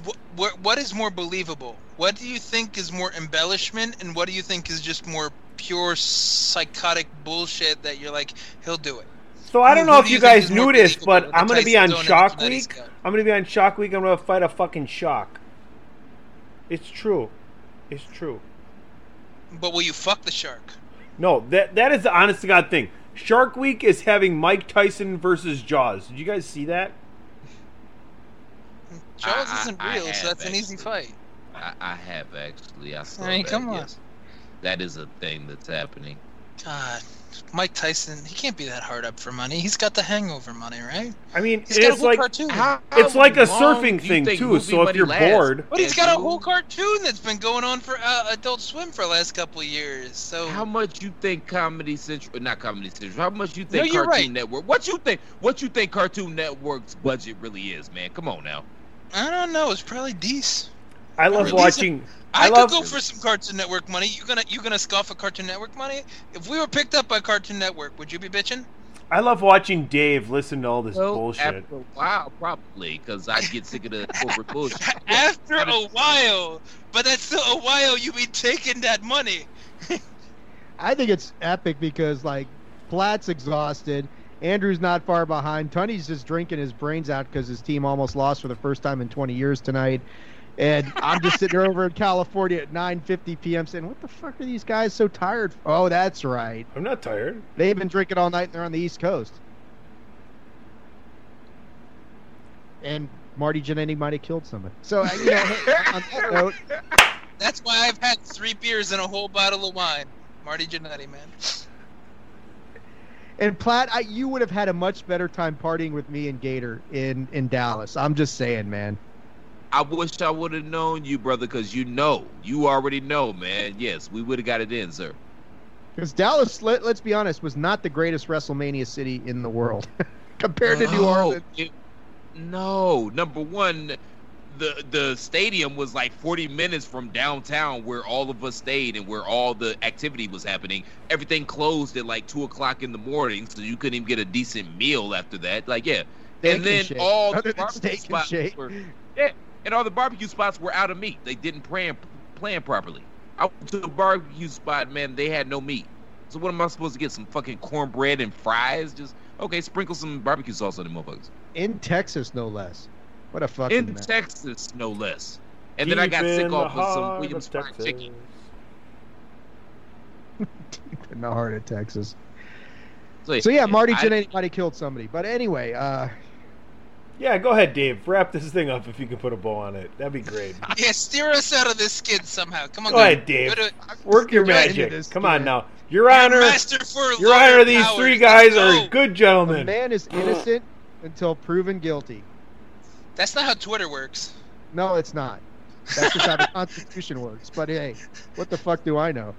what, what what is more believable? What do you think is more embellishment, and what do you think is just more pure psychotic bullshit that you're like, he'll do it? So I don't know who if do you guys knew this, but I'm gonna be on Shark Week. I'm gonna be on Shark Week. I'm gonna fight a fucking shark. It's true. It's true. But will you fuck the shark? No, that that is the honest to God thing. Shark Week is having Mike Tyson versus Jaws. Did you guys see that? Jaws I- isn't real, so have, that's an easy fight. I, I have actually. I saw I mean, that, come on. yes. That is a thing that's happening. God, Mike Tyson, he can't be that hard up for money. He's got the hangover money, right? I mean, He's got a it's whole like cartoon. it's like a surfing thing too. So if you're lasts? bored, But he's got a whole cartoon that's been going on for uh, Adult Swim for the last couple of years. So How much you think Comedy Central, not Comedy Central, how much you think you're Cartoon right. Network? What you think? What you think Cartoon Network's budget really is, man? Come on now. I don't know. It's probably decent. I love Release watching. I, I love. could go for some Cartoon Network money. You gonna you gonna scoff at Cartoon Network money? If we were picked up by Cartoon Network, would you be bitching? I love watching Dave listen to all this bullshit. After a while, probably, because I get sick of the corporate bullshit. After a while, but that's still a while you be taking that money. I think it's epic because like Platt's exhausted, Andrew's not far behind, Tunney's just drinking his brains out because his team almost lost for the first time in 20 years tonight, and I'm just sitting over in California at 9:50 p.m. saying, "What the fuck are these guys so tired?" For? Oh, that's right. I'm not tired. They've been drinking all night and they're on the East Coast. And Marty Jannetty might have killed somebody. So uh, you know, on that note, That's why I've had three beers and a whole bottle of wine. Marty Jannetty, man. And Platt, I, you would have had a much better time partying with me and Gator in in Dallas. I'm just saying, man. I wish I would have known you, brother, because you know, you already know, man. Yes, we would have got it in, sir. Because Dallas, let, let's be honest, was not the greatest WrestleMania city in the world compared to New Orleans. it- no, number one, the the stadium was like 40 minutes from downtown where all of us stayed and where all the activity was happening. Everything closed at like two o'clock in the morning, so you couldn't even get a decent meal after that. Like, yeah, Steak and then shake. all the barbecue steak and spots were yeah, and all the barbecue spots were out of meat. They didn't plan plan properly. I went to a barbecue spot, man. They had no meat. So what am I supposed to get? Some fucking cornbread and fries? Just okay, sprinkle some barbecue sauce on them motherfuckers. In Texas, no less. What a fucking In mess. Texas, no less. And then I got sick off of some heart Williams of fried Texas. chicken. in the heart of Texas. So, So yeah, Marty I- Jannetty might killed somebody. But anyway, uh, Yeah, go ahead, Dave. Wrap this thing up if you can put a bow on it. That'd be great. Yeah, steer us out of this skid somehow. Come on, Go ahead, go Dave. to- Work your magic. Come on now. Your Honor, master for Your lower Honor, these powers. three guys are go. good a gentlemen. man is innocent until proven guilty. That's not how Twitter works. No, it's not. That's just how the Constitution works. But hey, what the fuck do I know?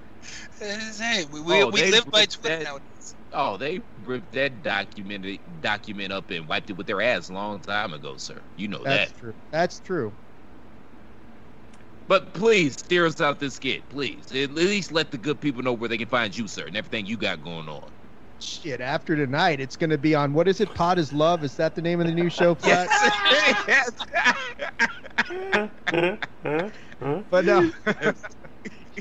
Uh, hey, we, we, Oh, we they live by ripped Twitter that- nowadays. Oh, they ripped that document document up and wiped it with their ass a long time ago, sir. You know that. That's that. true. That's true. But please steer us out this skid, please. At least let the good people know where they can find you, sir, and everything you got going on. Shit, after tonight, it's going to be on what is it? Pod is Love. Is that the name of the new show, Platt? but no,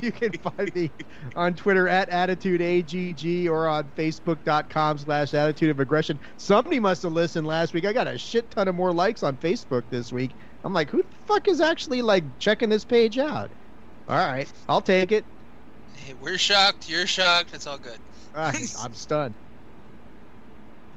you can find me on Twitter at AttitudeAGG or on Facebook.com slash Attitude of Aggression. Somebody must have listened last week. I got a shit ton of more likes on Facebook this week. I'm like, who the fuck is actually like checking this page out? All right, I'll take it. Hey, we're shocked. You're shocked. It's all good. All right, I'm stunned.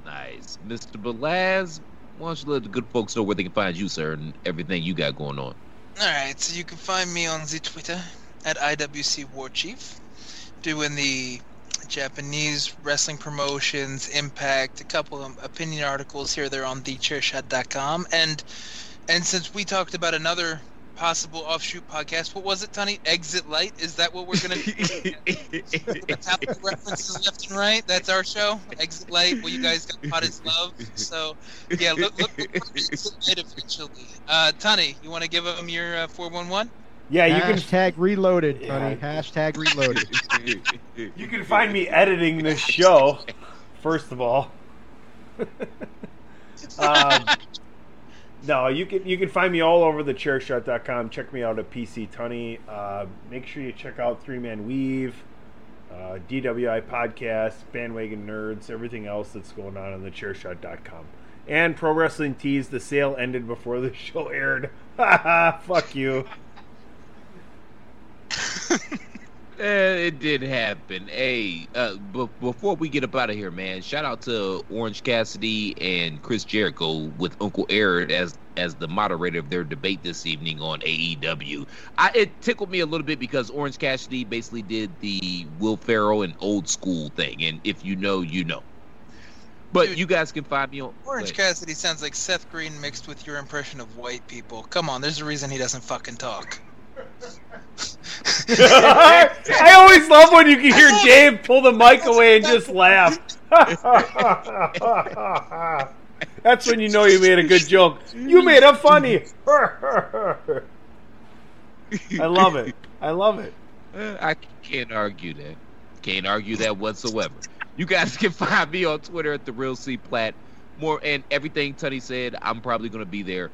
Nice. Mr. Belaz, why don't you let the good folks know where they can find you, sir, and everything you got going on? All right, so you can find me on the Twitter at IWC Warchief, doing the Japanese wrestling promotions, Impact, a couple of opinion articles here. They're on thechairshot.com, and and since we talked about another possible offshoot podcast, what was it, Tony? Exit Light? Is that what we're gonna do? Metallica references left and right. That's our show. Exit Light. Well, you guys got Pod is Love. So yeah, look, look, look for Exit Light eventually. Uh, Tony, you want to give them your uh, four one one? Yeah, you can tag reloaded, Tony. Hashtag reloaded. you can find me editing this show. First of all, um, no, you can you can find me all over the chairshot.com. Check me out at PC Tunney. Uh, make sure you check out Three Man Weave, uh, DWI Podcast, Bandwagon Nerds, everything else that's going on on the chairshot.com. And Pro Wrestling Tees, the sale ended before the show aired. Fuck you. Eh, it did happen. Hey, uh, b- before we get up out of here, man, shout out to Orange Cassidy and Chris Jericho with Uncle Aaron as as the moderator of their debate this evening on AEW. I, it tickled me a little bit because Orange Cassidy basically did the Will Ferrell and old school thing, and if you know, you know. But you guys can find me on Orange Cassidy sounds like Seth Green mixed with your impression of white people. Come on, there's a reason he doesn't fucking talk. I always love when you can hear Dave pull the mic away and just laugh. That's when you know you made a good joke. You made a funny. I love it. I love it. Uh, I can't argue that. Can't argue that whatsoever. You guys can find me on Twitter at the Real C Platt. More and everything Tony said, I'm probably going to be there.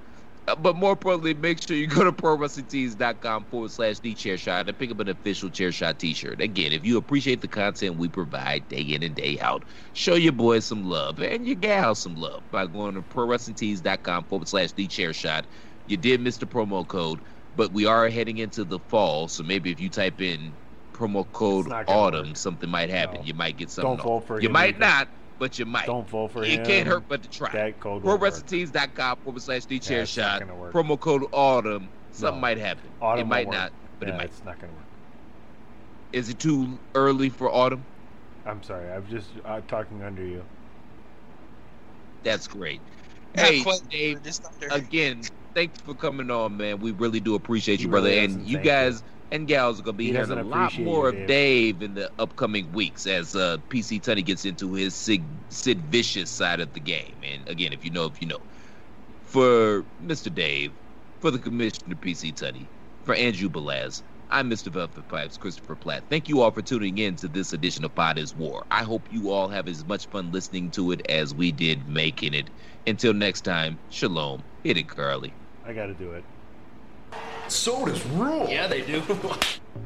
But more importantly, make sure you go to ProWrestlingTees.com forward slash The Chair Shot and pick up an official Chair Shot t shirt. Again, if you appreciate the content we provide day in and day out, show your boys some love and your gals some love by going to ProWrestlingTees.com forward slash The Chair Shot. You did miss the promo code, but we are heading into the fall, so maybe if you type in promo code autumn, work. something might happen. You might get something. Don't off. for You might either. not, but you might. Don't vote for it him. can't hurt but to try. That code won't work. ProWrestlingTees.com forward slash the chair it's not shot. Promo code autumn. Something No. might happen. Autumn it might won't work. not, but Yeah, it might. It's not going to work. Is it too early for autumn? I'm sorry. I'm just uh, talking under you. That's great. Not Hey, quite, Dave, just under. again, thanks for coming on, man. We really do appreciate He you, brother. really and doesn't you thank guys and gals are gonna be He hearing a lot more you, of Dave. In the upcoming weeks as uh, PC Tunney gets into his Sid, Sid Vicious side of the game. And again, if you know, if you know, for Mr. Dave, for the Commissioner PC Tunney, for Andrew Belaz, I'm Mr. Velvet Pipes, Christopher Platt. Thank you all for tuning in to this edition of Pod is War. I hope you all have as much fun listening to it as we did making it. Until next time, shalom. Hit it, Curly. I got to do it. Sodas rule. Yeah, they do.